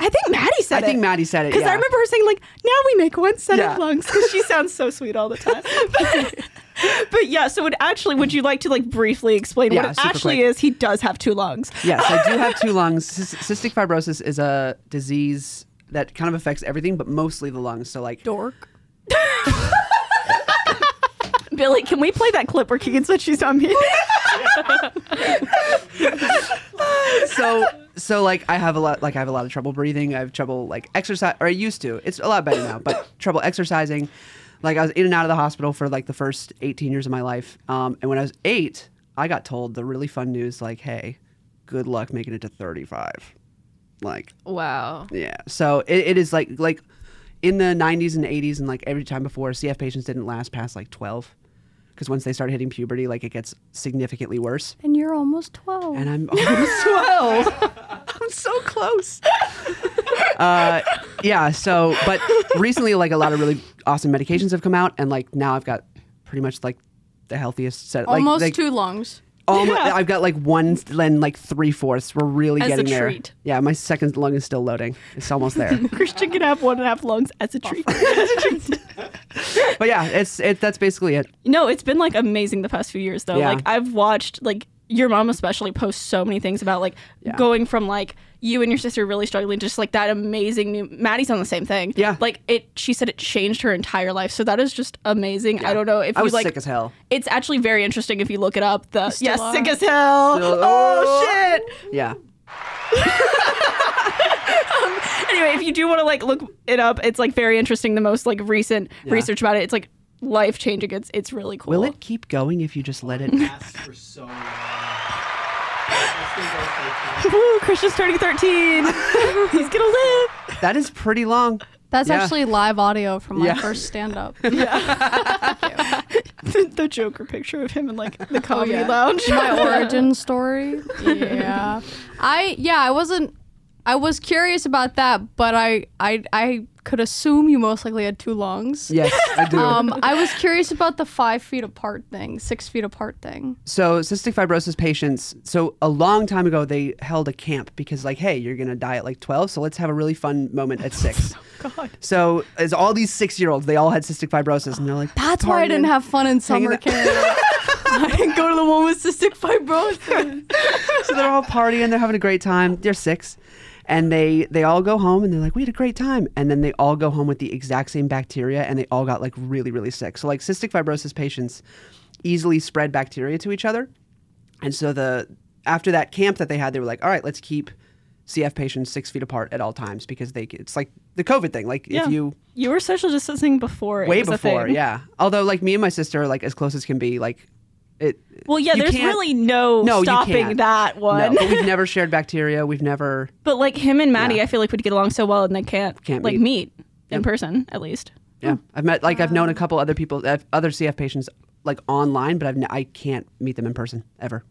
I think Maddie said I it. think Maddie said it. Because yeah. I remember her saying like, "Now we make one set Yeah. of lungs." Because she sounds so sweet all the time. but yeah, so it actually, would you like to like briefly explain Yeah, what it actually quick. is? He does have two lungs. Yes, I do have two lungs. Cys- Cystic fibrosis is a disease that kind of affects everything, but mostly the lungs. So like, Dork. Billy, can we play that clip where Keegan said she's on mute? so so like I have a lot like I have a lot of trouble breathing. I have trouble like exercise or I used to. It's a lot better now, but trouble exercising. Like I was in and out of the hospital for like the first 18 years of my life. Um, and when I was 8, I got told the really fun news like, "Hey, good luck making it to 35." Like Wow. yeah. So it, it is like like in the 90s and 80s and like every time before CF patients didn't last past like 12 because once they start hitting puberty like it gets significantly worse. And you're almost 12. And I'm almost 12. I'm so close. uh, yeah. So, but recently, like a lot of really awesome medications have come out, and like now I've got pretty much like the healthiest set. Like, almost like, two lungs. Oh almo- I've got like one and like three fourths. We're really As getting there. treat. Yeah, my second lung is still loading. It's almost there. Christian can have one and a half lungs as a treat. but yeah, it's it. That's basically it. no, it's been like amazing the past few years though. Yeah. Like I've watched like your mom especially posts so many things about like Yeah. going from like you and your sister really struggling to just like that amazing new Maddie's on the same thing. Yeah. Like it she said it changed her entire life. So that is just amazing. I don't know if I you was like sick as hell. it's actually very interesting if you look it up. The still yes, are. sick as hell. Still- oh shit. Yeah. Um, anyway, if you do want to like look it up, it's like very interesting. The most like recent Yeah. research about it, it's like life changing. It's it's really cool. Will it keep going if you just let it? Lasts for so long. Let's go for Woo, Christian's turning thirteen. He's gonna live. that is pretty long. That's Yeah. actually live audio from my Yeah. first stand up. the, the Joker picture of him in like the oh, comedy yeah. lounge. my origin story. Yeah. I yeah, I wasn't I was curious about that, but I I I could assume you most likely had two lungs. Yes, I do. Um, I was curious about the five feet apart thing, six feet apart thing. so cystic fibrosis patients so a long time ago they held a camp because like hey you're gonna die at like 12 so let's have a really fun moment at six God. so as all these six year olds they all had cystic fibrosis and they're like That's why I didn't have fun in summer camp. I didn't go to the one with cystic fibrosis. so they're all partying they're having a great time they're six and they they all go home and they're like we had a great time. And then they all go home with the exact same bacteria and they all got like really really sick. So like cystic fibrosis patients easily spread bacteria to each other. And so the after that camp that they had they were like all right let's keep cf patients six feet apart at all times because they it's like the covid thing. Like Yeah. if you You were social distancing before. it way before yeah. Although like me and my sister are like as close as can be like it Well, yeah. There's really no, No, stopping that one. no, but we've never shared bacteria we've never But like him and Maddie, Yeah. I feel like would get along so well, and they can't, Can't like meet. meet, in person at least. Yeah, I've met like I've known a couple other people, other CF patients, like online, but I've n- I can't meet them in person ever.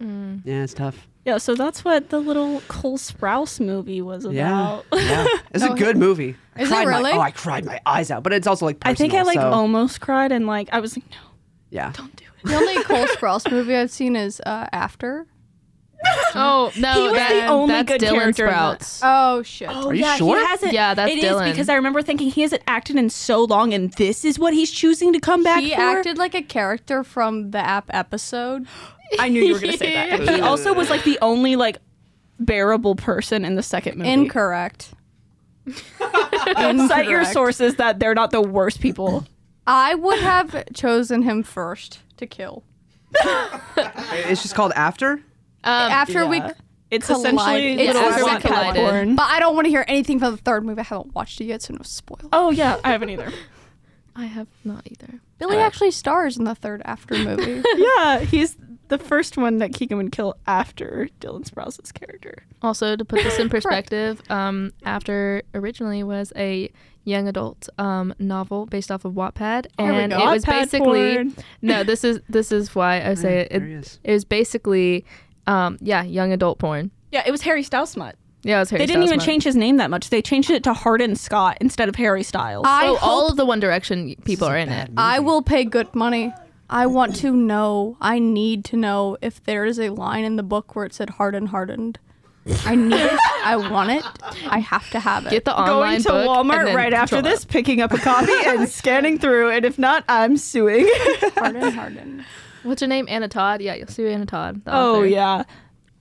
Mm. Yeah, it's tough. Yeah, so that's what the little Cole Sprouse movie was about. yeah, it's a good movie. I Is it cried my- really? oh, I cried my eyes out, but it's also like I think I like so, almost cried, and like I was like, no, yeah. don't do it. The only Cole Sprouse movie I've seen is uh, After. Oh no, He was that- the only that's good Dylan character. Sprouse. Oh shit. Oh Are you yeah, sure? he hasn't. Yeah, that's it is Dylan. because I remember thinking he hasn't acted in so long, and this is what he's choosing to come back he for. acted like a character from the app episode. I knew you were gonna say that. He also was like the only like bearable person in the second movie. Incorrect. Cite your sources that they're not the worst people. I would have chosen him first to kill. It's just called After. Um, After we, Yeah. It's Collide. essentially It's little after we rat collided. popcorn. but I don't want to hear anything from the third movie. I haven't watched it yet, so no spoil. Oh yeah, I haven't either. I have not either. Billy actually stars in the third After movie. yeah, he's the first one that Keegan would kill after Dylan Sprouse's character. Also, to put this in perspective, um, After originally was a young adult um, novel based off of Wattpad, and go. it was Wattpad basically porn. no. This is this is why I say it. there he It, is. it was basically, um, yeah, young adult porn. Yeah, it was Harry Styles smut. Yeah, it was Harry They didn't Styles even month. change his name that much. They changed it to Hardin Scott instead of Harry Styles. I Oh, all of the One Direction people are in it. I will pay good money. I want to know. I need to know if there is a line in the book where it said hardened, hardened. I need it. I want it. I have to have it. Get the Going online to book and Walmart then right after control this, picking up a copy and scanning through, and if not, I'm suing. hardened, hardened. What's your name? Anna Todd. Yeah, you'll see Anna Todd. oh author. yeah,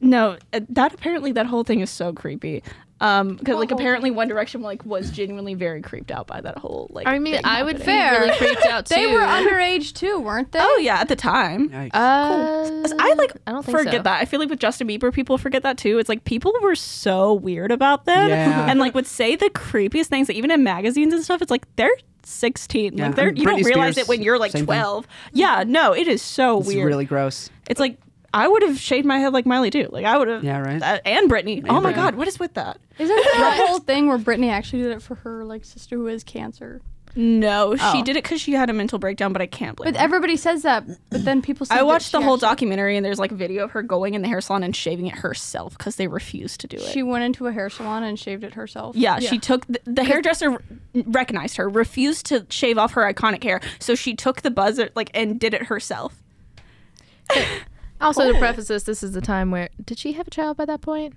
no, uh, that apparently that whole thing is so creepy. Um, because like apparently One Direction like was genuinely very creeped out by that whole like. I mean, thing I would be. Fair. really freaked out too. They were underage too, weren't they? Oh yeah, at the time. Yikes. Uh, I like I don't think forget so. that. I feel like with Justin Bieber, people forget that too. It's like people were so weird about them, Yeah. and like would say the creepiest things. Like, even in magazines and stuff, it's like they're sixteen. Yeah, Like they're and you don't realize Spears, it when you're like same thing. twelve. Yeah, no, it is so it's weird. really gross. it's like I would have shaved my head like Miley too. Like I would have. Yeah, right. that- and Britney. oh my Britney. God, what is with that? Isn't there a whole thing where Britney actually did it for her like sister who has cancer? No, she Oh. did it because she had a mental breakdown, but I can't believe. But her. everybody says that, but then people. Say I that watched the she whole actually- documentary, and there's like a video of her going in the hair salon and shaving it herself because they refused to do it. She went into a hair salon and shaved it herself. Yeah, she took the, the hairdresser recognized her, refused to shave off her iconic hair, so she took the buzzer like and did it herself. Also, to preface this, this is the time where did she have a child by that point?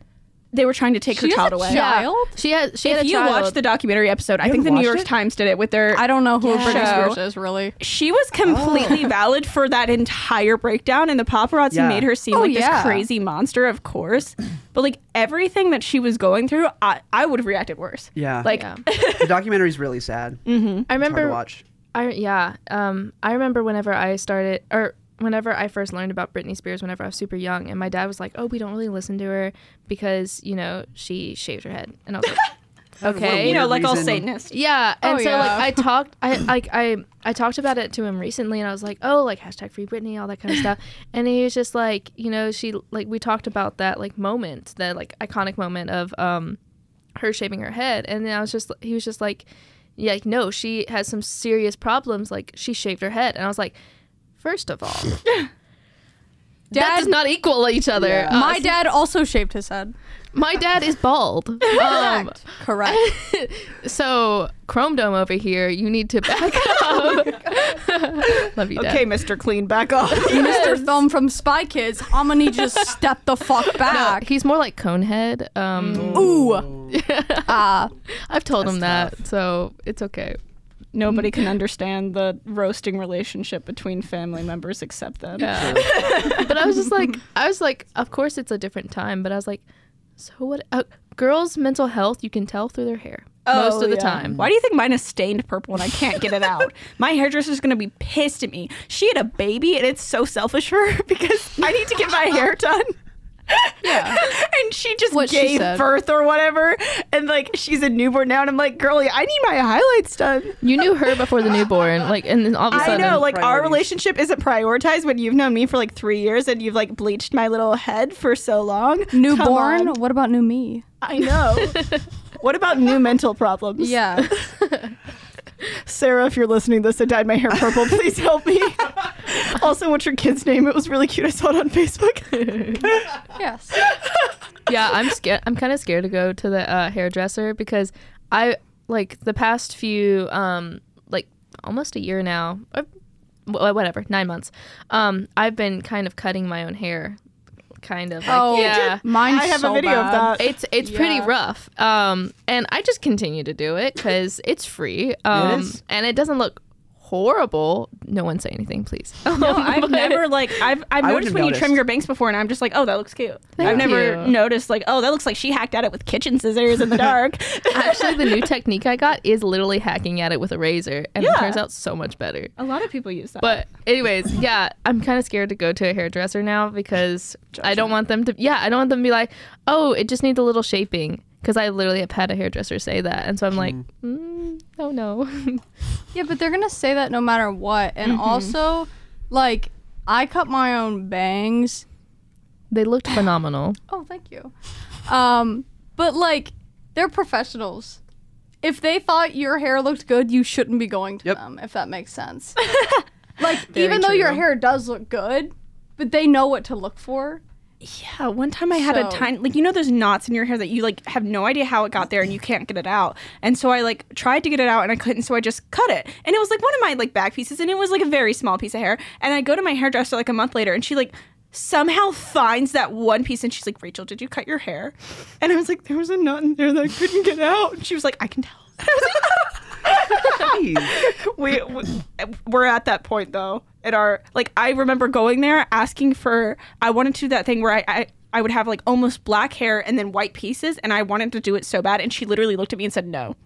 They were trying to take She her has child a away. child? She had. She If had a you child. watch the documentary episode, I think the haven't New York it? Times did it with their. I don't know who Yeah. Britney Show. Is really. she was completely valid for that entire breakdown, and the paparazzi Yeah. made her seem Oh, like yeah. this crazy monster, of course. But like everything that she was going through, I, I would have reacted worse. Yeah. Like, Yeah. the documentary's really sad. I It's hard to remember. watch. I yeah. Um, I remember whenever I started or whenever I first learned about Britney Spears whenever I was super young, and my dad was like, "Oh, we don't really listen to her because you know she shaved her head," and I was like, "Okay." you know, weird like all reason. Satanists. Yeah, and Oh, so yeah. like I talked, I like I I talked about it to him recently, and I was like, oh, like hashtag free Britney, all that kind of stuff, and he was just like, you know, she like we talked about that like moment, that like iconic moment of um her shaving her head, and then I was just he was just like, yeah, like no, she has some serious problems, like she shaved her head, and I was like, first of all, that Dad- does not equal each other. Yeah. Uh, My dad also shaved his head. my dad is bald. Um, Correct. so Chrome Dome over here, you need to back up. Love you, Dad. Okay, Mr. Clean, back off. Mr. Thumb from Spy Kids, I'm gonna need you to step the fuck back. He's more like Conehead. Um, Ooh. Ah. I've told him That's that, so it's okay. Nobody can understand the roasting relationship between family members except them. Yeah. but I was just like, I was like, of course it's a different time, but I was like, so what? Uh, girls' mental health, you can tell through their hair most of the yeah. time. Why do you think mine is stained purple and I can't get it out? My hairdresser's gonna be pissed at me. She had a baby and it's so selfish for her because I need to get my hair done. Yeah. and she just What gave said. birth or whatever. And like she's a newborn now and I'm like, girly, I need my highlights done. You knew her before the newborn, like, and then all of a sudden, I know, like our relationship isn't prioritized when you've known me for like three years and you've like bleached my little head for so long. Newborn? What about new me? I know. what about new mental problems? Yeah. Sarah, if you're listening to this, I dyed my hair purple. Please help me. also, what's your kid's name? It was really cute. I saw it on Facebook. yes. yeah, I'm scared. I'm kind of scared to go to the uh, hairdresser because I like the past few, um, like almost a year now, or whatever, nine months. Um, I've been kind of cutting my own hair, kind of. Like, Oh, yeah. Mine's I have so a video bad. of that. It's it's pretty rough, um, and I just continue to do it because it's free, um, is. and it doesn't look horrible. No one say anything, please. No, oh, I've never like I've I've I noticed wouldn't when you have trim your bangs before, and I'm just like, oh, that looks cute. Thank I've never you. noticed like, oh, that looks like she hacked at it with kitchen scissors in the dark. Actually, the new technique I got is literally hacking at it with a razor, and it turns out so much better. a lot of people use that. But anyways, yeah, I'm kind of scared to go to a hairdresser now because I don't want them to. Yeah, I don't want them to be like, oh, it just needs a little shaping. Because I literally have had a hairdresser say that, and so I'm like, mm, oh no. Yeah, but they're gonna say that no matter what. And Mm-hmm. also, like, I cut my own bangs. they looked phenomenal. Oh, thank you. Um, but like, they're professionals. If they thought your hair looked good, you shouldn't be going to Yep. them. If that makes sense. like, Very even though your hair does look good, but they know what to look for. Yeah, one time I had a So- tiny, like you know, those knots in your hair that you like have no idea how it got there and you can't get it out. And so I like tried to get it out and I couldn't, so I just cut it. And it was like one of my like back pieces, and it was like a very small piece of hair. And I go to my hairdresser like a month later, and she like somehow finds that one piece, and she's like, "Rachel, did you cut your hair?" And I was like, "There was a knot in there that I couldn't get out." And she was like, "I can tell." We, we we're at that point though at our like i remember going there asking for i wanted to do that thing where I, I I would have like almost black hair and then white pieces, and I wanted to do it so bad. And she literally looked at me and said no.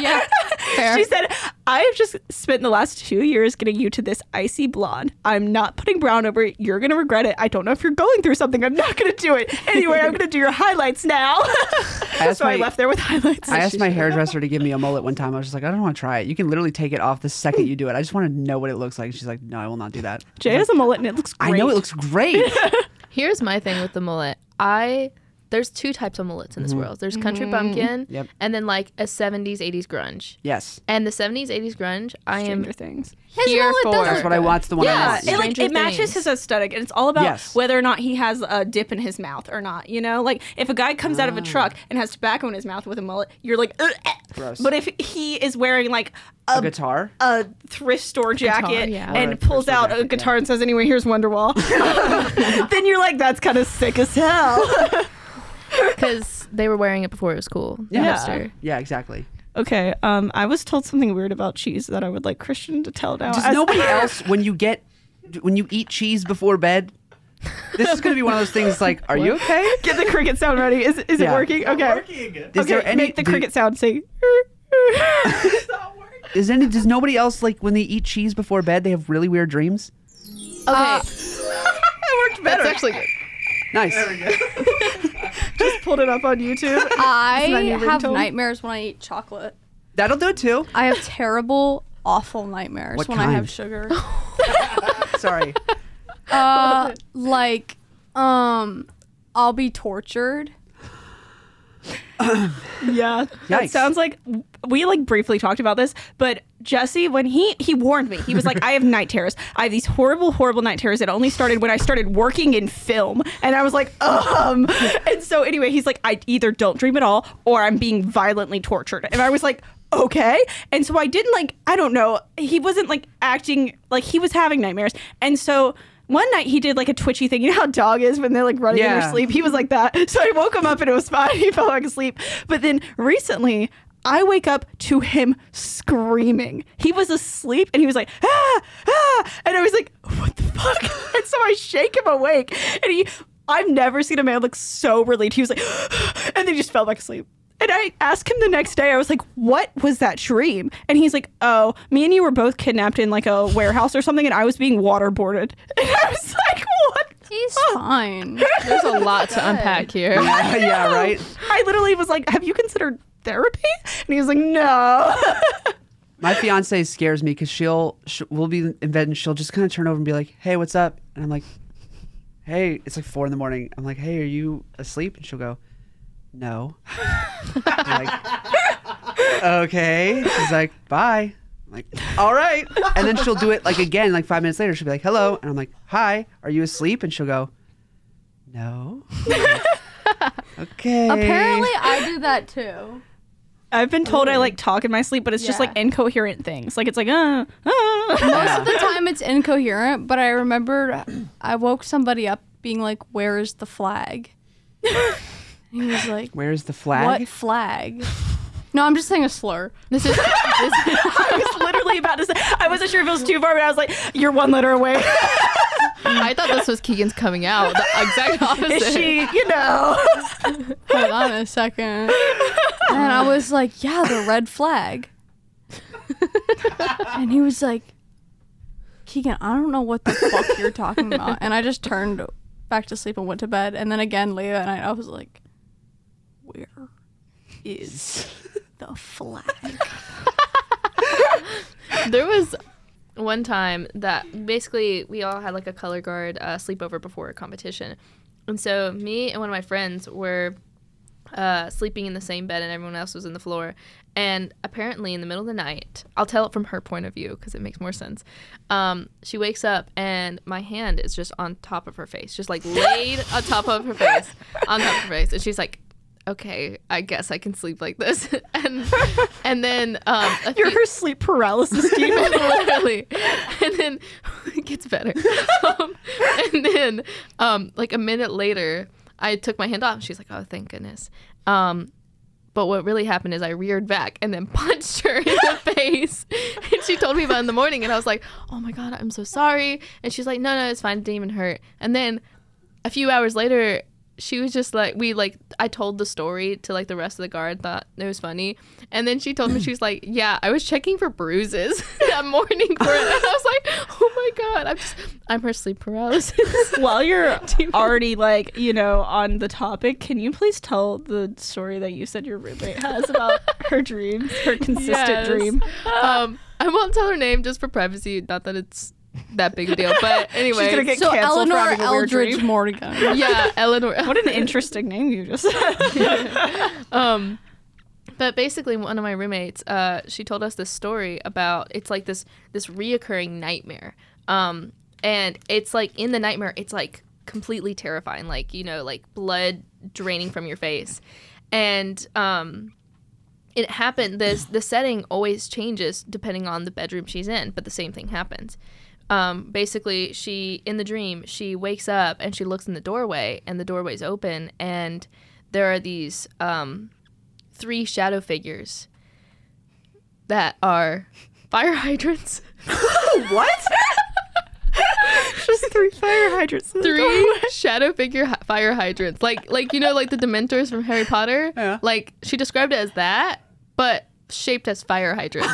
yeah. Fair. She said, I have just spent the last two years getting you to this icy blonde. I'm not putting brown over it. You're going to regret it. I don't know if you're going through something. I'm not going to do it. Anyway, I'm going to do your highlights now. asked so I left there with highlights. I asked my hairdresser to give me a mullet one time. I was just like, I don't want to try it. You can literally take it off the second you do it. I just want to know what it looks like. She's like, No, I will not do that. Jay has a mullet and it looks great. I know it looks great. Here's my thing with the mullet. I there's two types of mullets in this world. There's country bumpkin, Yep. and then like a 70s 80s grunge. yes, And the 70s 80s grunge, I am Stranger Things. here mullet for. that's what I want. The one I Yeah, want. it, like, it matches his aesthetic, and it's all about Yes. whether or not he has a dip in his mouth or not. You know, like if a guy comes out of a truck and has tobacco in his mouth with a mullet, you're like, "Ugh, eh." Gross. but if he is wearing like a, a guitar. a thrift store jacket yeah. And pulls out jacket, a guitar and says, "Anyway, here's Wonderwall," then you're like, "That's kind of sick as hell." because they were wearing it before it was cool. Yeah. Hipster. Yeah, exactly. okay, um, I was told something weird about cheese that I would like Christian to tell now. Does As- nobody else when you get when you eat cheese before bed? This is going to be one of those things. Like, are you okay? get the cricket sound ready? Is is Yeah. it working? Okay. Working. Is okay, there any? make the do- cricket sound. Say. Is any? Does nobody else like when they eat cheese before bed? They have really weird dreams. Okay, It worked better. that's actually good. Nice. just pulled it up on YouTube. I have ringtone? nightmares when I eat chocolate. That'll do it too. I have terrible, awful nightmares What when I kind? have sugar. Sorry. uh, like, um, I'll be tortured. Yeah, that Yikes. sounds like we like briefly talked about this, but Jesse, when he he warned me, he was like, "I have night terrors. I have these horrible, horrible night terrors that only started when I started working in film." And I was like, "Um." And so anyway, he's like, "I either don't dream at all, or I'm being violently tortured." And I was like. Okay. And so I didn't like, I don't know. He wasn't like acting like he was having nightmares. And so one night he did like a twitchy thing. You know how dog is when they're like running in their sleep? He was like that. So I woke him up and it was fine. He fell back asleep. But then recently, I wake up to him screaming. He was asleep and he was like, ah, ah. And I was like, what the fuck? and so I shake him awake. And he, I've never seen a man look so relieved. He was like, and then he just fell back asleep. And I asked him the next day, I was like, what was that dream? And he's like, oh, me and you were both kidnapped in like a warehouse or something, and I was being waterboarded. And I was like, what? He's fine. There's a lot to unpack here. yeah, yeah, right. I literally was like, have you considered therapy? And he was like, no. My fiance scares me because she'll, sh we'll be in bed and she'll just kind of turn over and be like, "Hey, what's up?" And I'm like, "Hey." It's like four in the morning. I'm like, "Hey, are you asleep?" And she'll go, "No." Like, okay. She's like, "Bye." I'm like, "All right." And then she'll do it like again, like five minutes later. She'll be like, "Hello," and I'm like, "Hi, are you asleep?" And she'll go, "No." Okay. Apparently, I do that too. I've been told I like talk in my sleep, but it's just Yeah. like incoherent things. Like it's like, uh, uh. Most of the time, it's incoherent. But I remember I woke somebody up being like, "Where is the flag?" He was like, Where's the flag? "What flag?" No, I'm just saying a slur. This is this, I was literally about to say, I wasn't sure if it was too far, but I was like, you're one letter away. I thought this was Keegan's coming out. The exact opposite. Is she, you know? Hold on a second. And I was like, "Yeah, the red flag." and he was like, "Keegan, I don't know what the fuck you're talking about." And I just turned back to sleep and went to bed. And then again, Leah and I, I was like, "Where is the flag?" There was one time that basically we all had like a color guard uh, sleepover before a competition. And so me and one of my friends were uh, sleeping in the same bed and everyone else was in the floor. And apparently, in the middle of the night, I'll tell it from her point of view because it makes more sense. Um, she wakes up and my hand is just on top of her face, just like laid on top of her face, on top of her face. And she's like, okay, I guess I can sleep like this. and and then um, You're few- her sleep paralysis demon. literally and then it gets better um, and then um, like a minute later i took my hand off she's like oh thank goodness um, but what really happened is I reared back and then punched her in the face. And she told me about it in the morning. And I was like, oh my God, I'm so sorry. And she's like, no, no, it's fine. It didn't even hurt. And then a few hours later, she was just like, we like, I told the story to like the rest of the guard, thought it was funny. And then she told me, she was like, yeah, I was checking for bruises that morning for it. And I was like, oh my God, I'm just, I'm her sleep paralysis. While you're already like, you know, on the topic, can you please tell the story that you said your roommate has about her dreams, her consistent Yes. dream? um, I won't tell her name just for privacy. Not that it's that big a deal, but anyway. She's gonna get So canceled for Eleanor having a weird Eldridge dream. Morgan. yeah, Eleanor. What an interesting name you just said. um but basically one of my roommates uh she told us this story about it's like this this reoccurring nightmare um and it's like in the nightmare it's like completely terrifying like you know like blood draining from your face and um it happened this the setting always changes depending on the bedroom she's in but the same thing happens um, basically she in the dream she wakes up and she looks in the doorway and the doorway's open and there are these um, three shadow figures that are fire hydrants what? Just three fire hydrants. three shadow figure hi- fire hydrants like like you know like the dementors from harry potter Yeah. like she described it as that but shaped as fire hydrants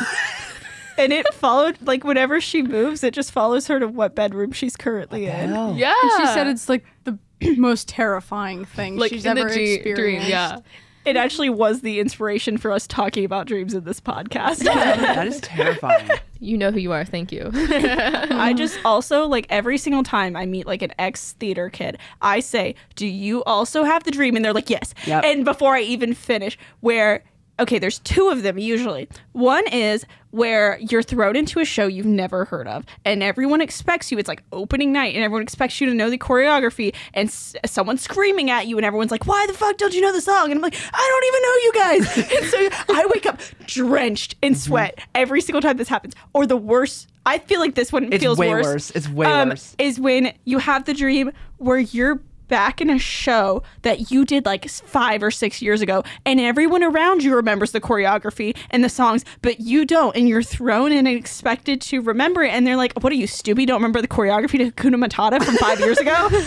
And it followed like whenever she moves, it just follows her to what bedroom she's currently in. Hell. yeah And she said it's like the most terrifying thing like she's in ever the dre- experienced. dream yeah It actually was the inspiration for us talking about dreams in this podcast. That is terrifying. you know who you are thank you I just also like every single time I meet like an ex theater kid, I say, "Do you also have the dream?" And they're like, "Yes." Yep. And before I even finish, where okay, there's two of them usually. One is where you're thrown into a show you've never heard of, and everyone expects you. It's like opening night, and everyone expects you to know the choreography, and s- someone's screaming at you, and everyone's like, "Why the fuck don't you know the song?" And I'm like, "I don't even know you guys." and so I wake up drenched in sweat every single time this happens. Or the worst. I feel like this one It's feels way worse. worse. It's way um, worse. Is when you have the dream where you're back in a show that you did like five or six years ago, and everyone around you remembers the choreography and the songs, but you don't, and you're thrown in and expected to remember it, and they're like, "What are you stupid? Don't remember the choreography to Kuna Matata from five years ago?"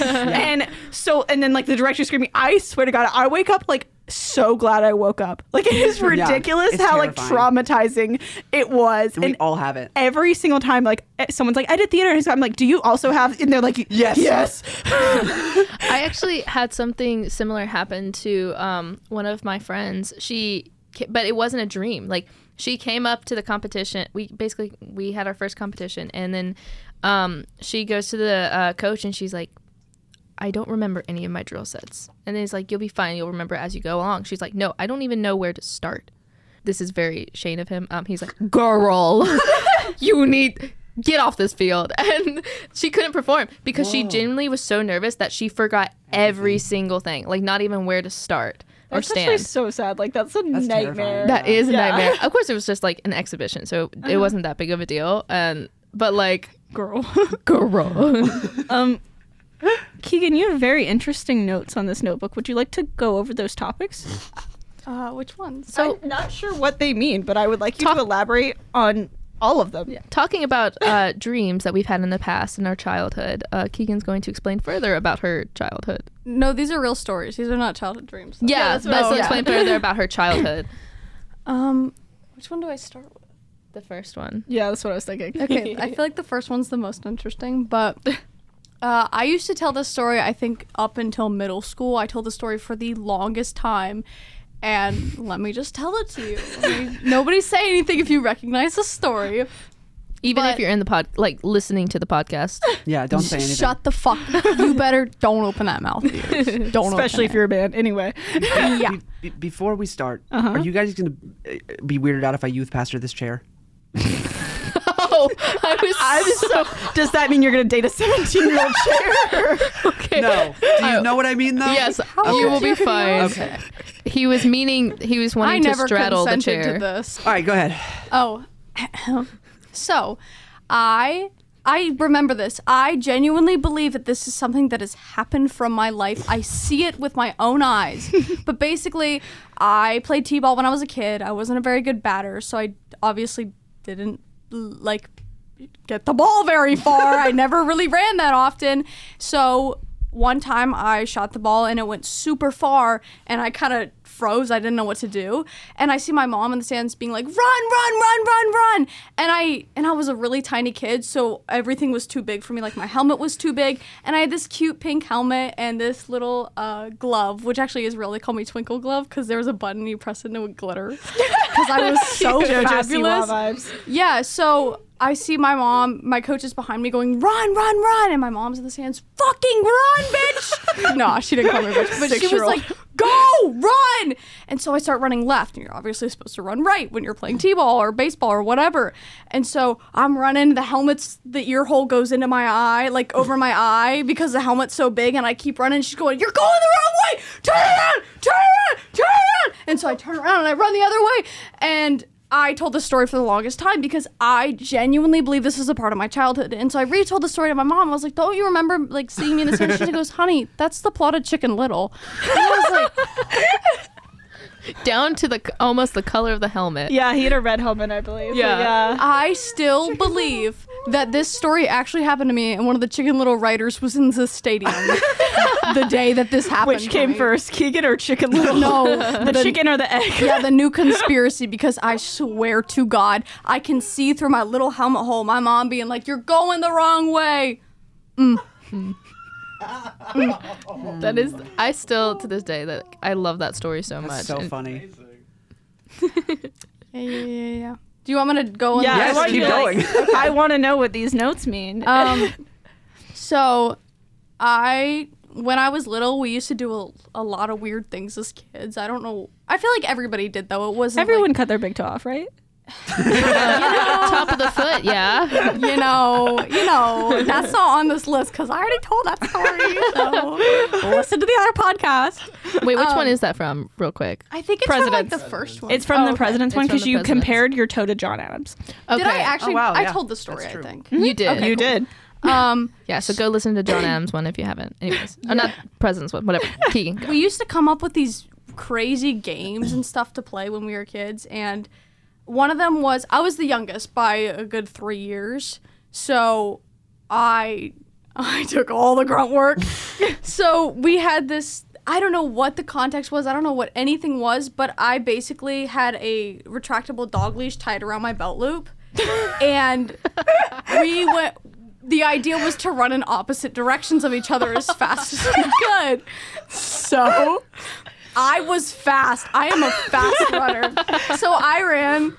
And so, and then like the director screaming, "I swear to God, I wake up like." So glad I woke up. Like it is ridiculous it's how like traumatizing it was. And we And all have it. every single time like eh, someone's like i did theater and i'm like do you also have and they're like Yes. yes I actually had something similar happen to um, one of my friends. She, but it wasn't a dream. Like she came up to the competition. We basically we had our first competition, and then um, she goes to the uh, coach and she's like, "I don't remember any of my drill sets." And then he's like, "You'll be fine. You'll remember as you go along." She's like, "No, I don't even know where to start." This is very Shane of him. Um, he's like, "Girl, you need." Get off this field. And she couldn't perform because she genuinely was so nervous that she forgot every single thing, like not even where to start or that's actually stand. so sad like that's a That's nightmare terrifying. That is a Yeah. nightmare. Of course, it was just like an exhibition, so it wasn't that big of a deal. And but like, girl girl, um keegan you have very interesting notes on this notebook would you like to go over those topics Uh, which ones? so i'm not sure what they mean but i would like you Talk- to elaborate on all of them talking about uh, dreams that we've had in the past in our childhood, uh, Keegan's going to explain further about her childhood. no, these are real stories. These are not childhood dreams. though. Yeah, that's let's what I- explain further about her childhood. Um, which one do I start with? The first one. yeah that's what i was thinking Okay, I feel like the first one's the most interesting, but uh, I used to tell this story, I think, up until middle school. I told the story for the longest time. And let me just tell it to you. I nobody say anything if you recognize the story. Even if you're in the pod, like listening to the podcast. Yeah, don't say anything. Shut the fuck. you better don't open that mouth. Don't. especially open if you're a man anyway yeah. Be- be- before we start, Uh-huh. are you guys going to be weirded out if I youth pastor this chair? I was I'm so does that mean you're gonna date a 17 year old chair okay. No. Do you I- know what I mean, though? Yes, How you will be fine. Okay. He was meaning he was I wanting to never straddle the consented chair. to this. All right, go ahead. Oh, so I I remember this. I genuinely believe that this is something that has happened from my life. I see it with my own eyes. but basically, I played t-ball when I was a kid. I wasn't a very good batter, so I obviously didn't l- like get the ball very far. I never really ran that often. So one time I shot the ball and it went super far and I kind of froze. I didn't know what to do. And I see my mom in the stands being like, "Run, run, run, run, run." And I and I was a really tiny kid, so everything was too big for me. Like my helmet was too big, and I had this cute pink helmet and this little uh, glove, which actually is real. They call me Twinkle Glove because there was a button you press it and it would glitter. Because I was so fabulous. Yeah, so I see my mom, my coach is behind me going, run, run, run. And my mom's in the stands, fucking run, bitch. no, she didn't call me bitch, but she was like, go, run. And so I start running left. And you're obviously supposed to run right when you're playing T ball or baseball or whatever. And so I'm running, the helmet's, the ear hole goes into my eye, like over my eye because the helmet's so big. And I keep running. She's going, you're going the wrong way. Turn around, turn around, turn around. And so I turn around and I run the other way. And I told this story for the longest time because I genuinely believe this is a part of my childhood. And so I retold the story to my mom. I was like, "Don't you remember like seeing me in the stand?" She goes, "Honey, that's the plot of Chicken Little." And I was like, Down to the almost the color of the helmet. Yeah, he had a red helmet, I believe. Yeah. Yeah. I still believe that this story actually happened to me, and one of the Chicken Little writers was in the stadium the day that this happened. Which came me. first, Keegan or Chicken Little? No, the, chicken or the egg? yeah, the new conspiracy because I swear to God, I can see through my little helmet hole my mom being like, You're going the wrong way. Mm. Hmm. That is, I still to this day that I love that story so much. So And funny. Yeah, yeah, yeah, yeah. Do you want me to go in Yeah, the Yes, I want keep you to, like- going. I want to know what these notes mean. Um, so I, when I was little, we used to do a, a lot of weird things as kids. I don't know. I feel like everybody did though. It wasn't Everyone like, cut their big toe off, right? Top of the foot, yeah. you know, you know, that's not on this list because I already told that story. So listen to the other podcast. Wait, which one Um, is that from, real quick? I think it's from like Presidents. the first one. It's from Oh, the okay. president's It's one because you president's. compared your toe to John Adams. Okay. Did I actually? Oh, wow, I told the story. That's I true. think. You did. you did. Um, Yeah, so go listen to John Adams one if you haven't. Anyways, oh, not President's one, whatever. Keegan, go. we used to come up with these crazy games and stuff to play when we were kids and one of them was i was the youngest by a good three years so i i took all the grunt work. So we had this i don't know what the context was i don't know what anything was but i basically had a retractable dog leash tied around my belt loop. And we went the idea was to run in opposite directions of each other as fast as we could. So I was fast. I am a fast runner. So I ran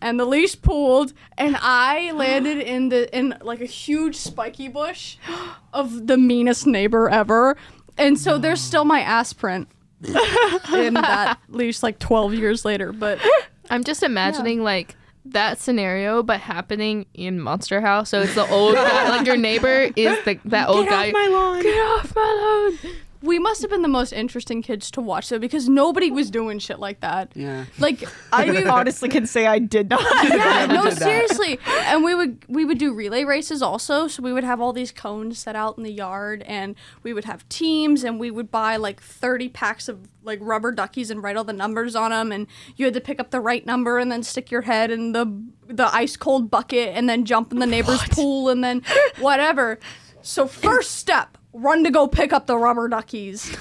and the leash pulled and I landed in the in like a huge spiky bush of the meanest neighbor ever. And so there's still my ass print in that leash like 12 years later, but I'm just imagining like that scenario, but happening in Monster House. So it's the old guy, like your neighbor is the that old guy. Get off my lawn. Get off my lawn. We must have been the most interesting kids to watch though because nobody was doing shit like that. Yeah. Like I honestly can say I did not. yeah, no, did that. seriously. And we would we would do relay races also. So we would have all these cones set out in the yard, and we would have teams, and we would buy like thirty packs of like rubber duckies and write all the numbers on them, and you had to pick up the right number and then stick your head in the the ice cold bucket, and then jump in the neighbor's pool, and then whatever. So first step. Run to go pick up the rubber duckies.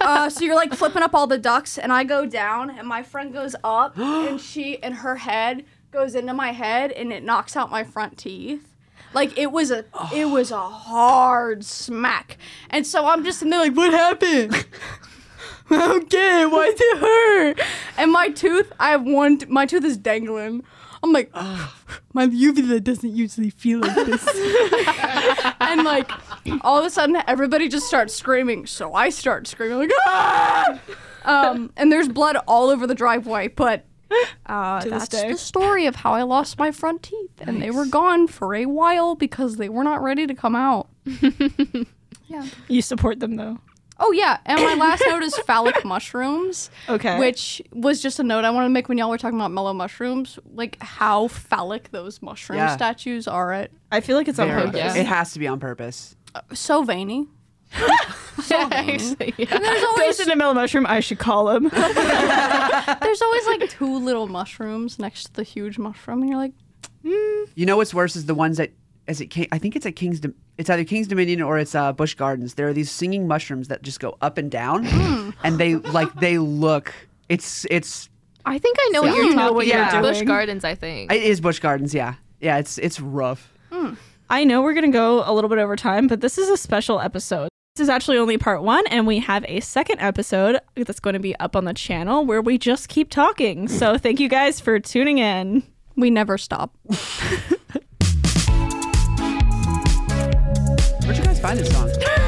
Uh, so you're like flipping up all the ducks, and I go down, and my friend goes up, and she and her head goes into my head, and it knocks out my front teeth. Like it was a it was a hard smack, and so I'm just in there like, what happened? I don't get it. Why does it hurt? And my tooth, I have one. T- my tooth is dangling. I'm like, my uvula doesn't usually feel like this. and like, all of a sudden, everybody just starts screaming. So I start screaming like, ah! Um, and there's blood all over the driveway. But uh, that's the story of how I lost my front teeth, and they were gone for a while because they were not ready to come out. yeah. You support them though. Oh yeah, and my last note is phallic mushrooms, Okay. which was just a note I wanted to make when y'all were talking about mellow mushrooms, like how phallic those mushroom Yeah. statues are. At I feel like it's on purpose. Yeah. It has to be on purpose. Uh, so veiny. Actually, yeah. And there's always in to Mellow Mushroom, I should call him. there's always like two little mushrooms next to the huge mushroom, and you're like, mm. You know what's worse is the ones that as it came. I think it's at King's Dom- it's either King's Dominion or it's uh, Busch Gardens. There are these singing mushrooms that just go up and down, and they like they look. It's it's I think I know what you're you talking what you're about. Busch. Gardens, I think. it is Busch Gardens. Yeah, yeah. It's it's rough. I know we're going to go a little bit over time, but this is a special episode. This is actually only part one, and we have a second episode that's going to be up on the channel where we just keep talking. So thank you guys for tuning in. We never stop. find a song.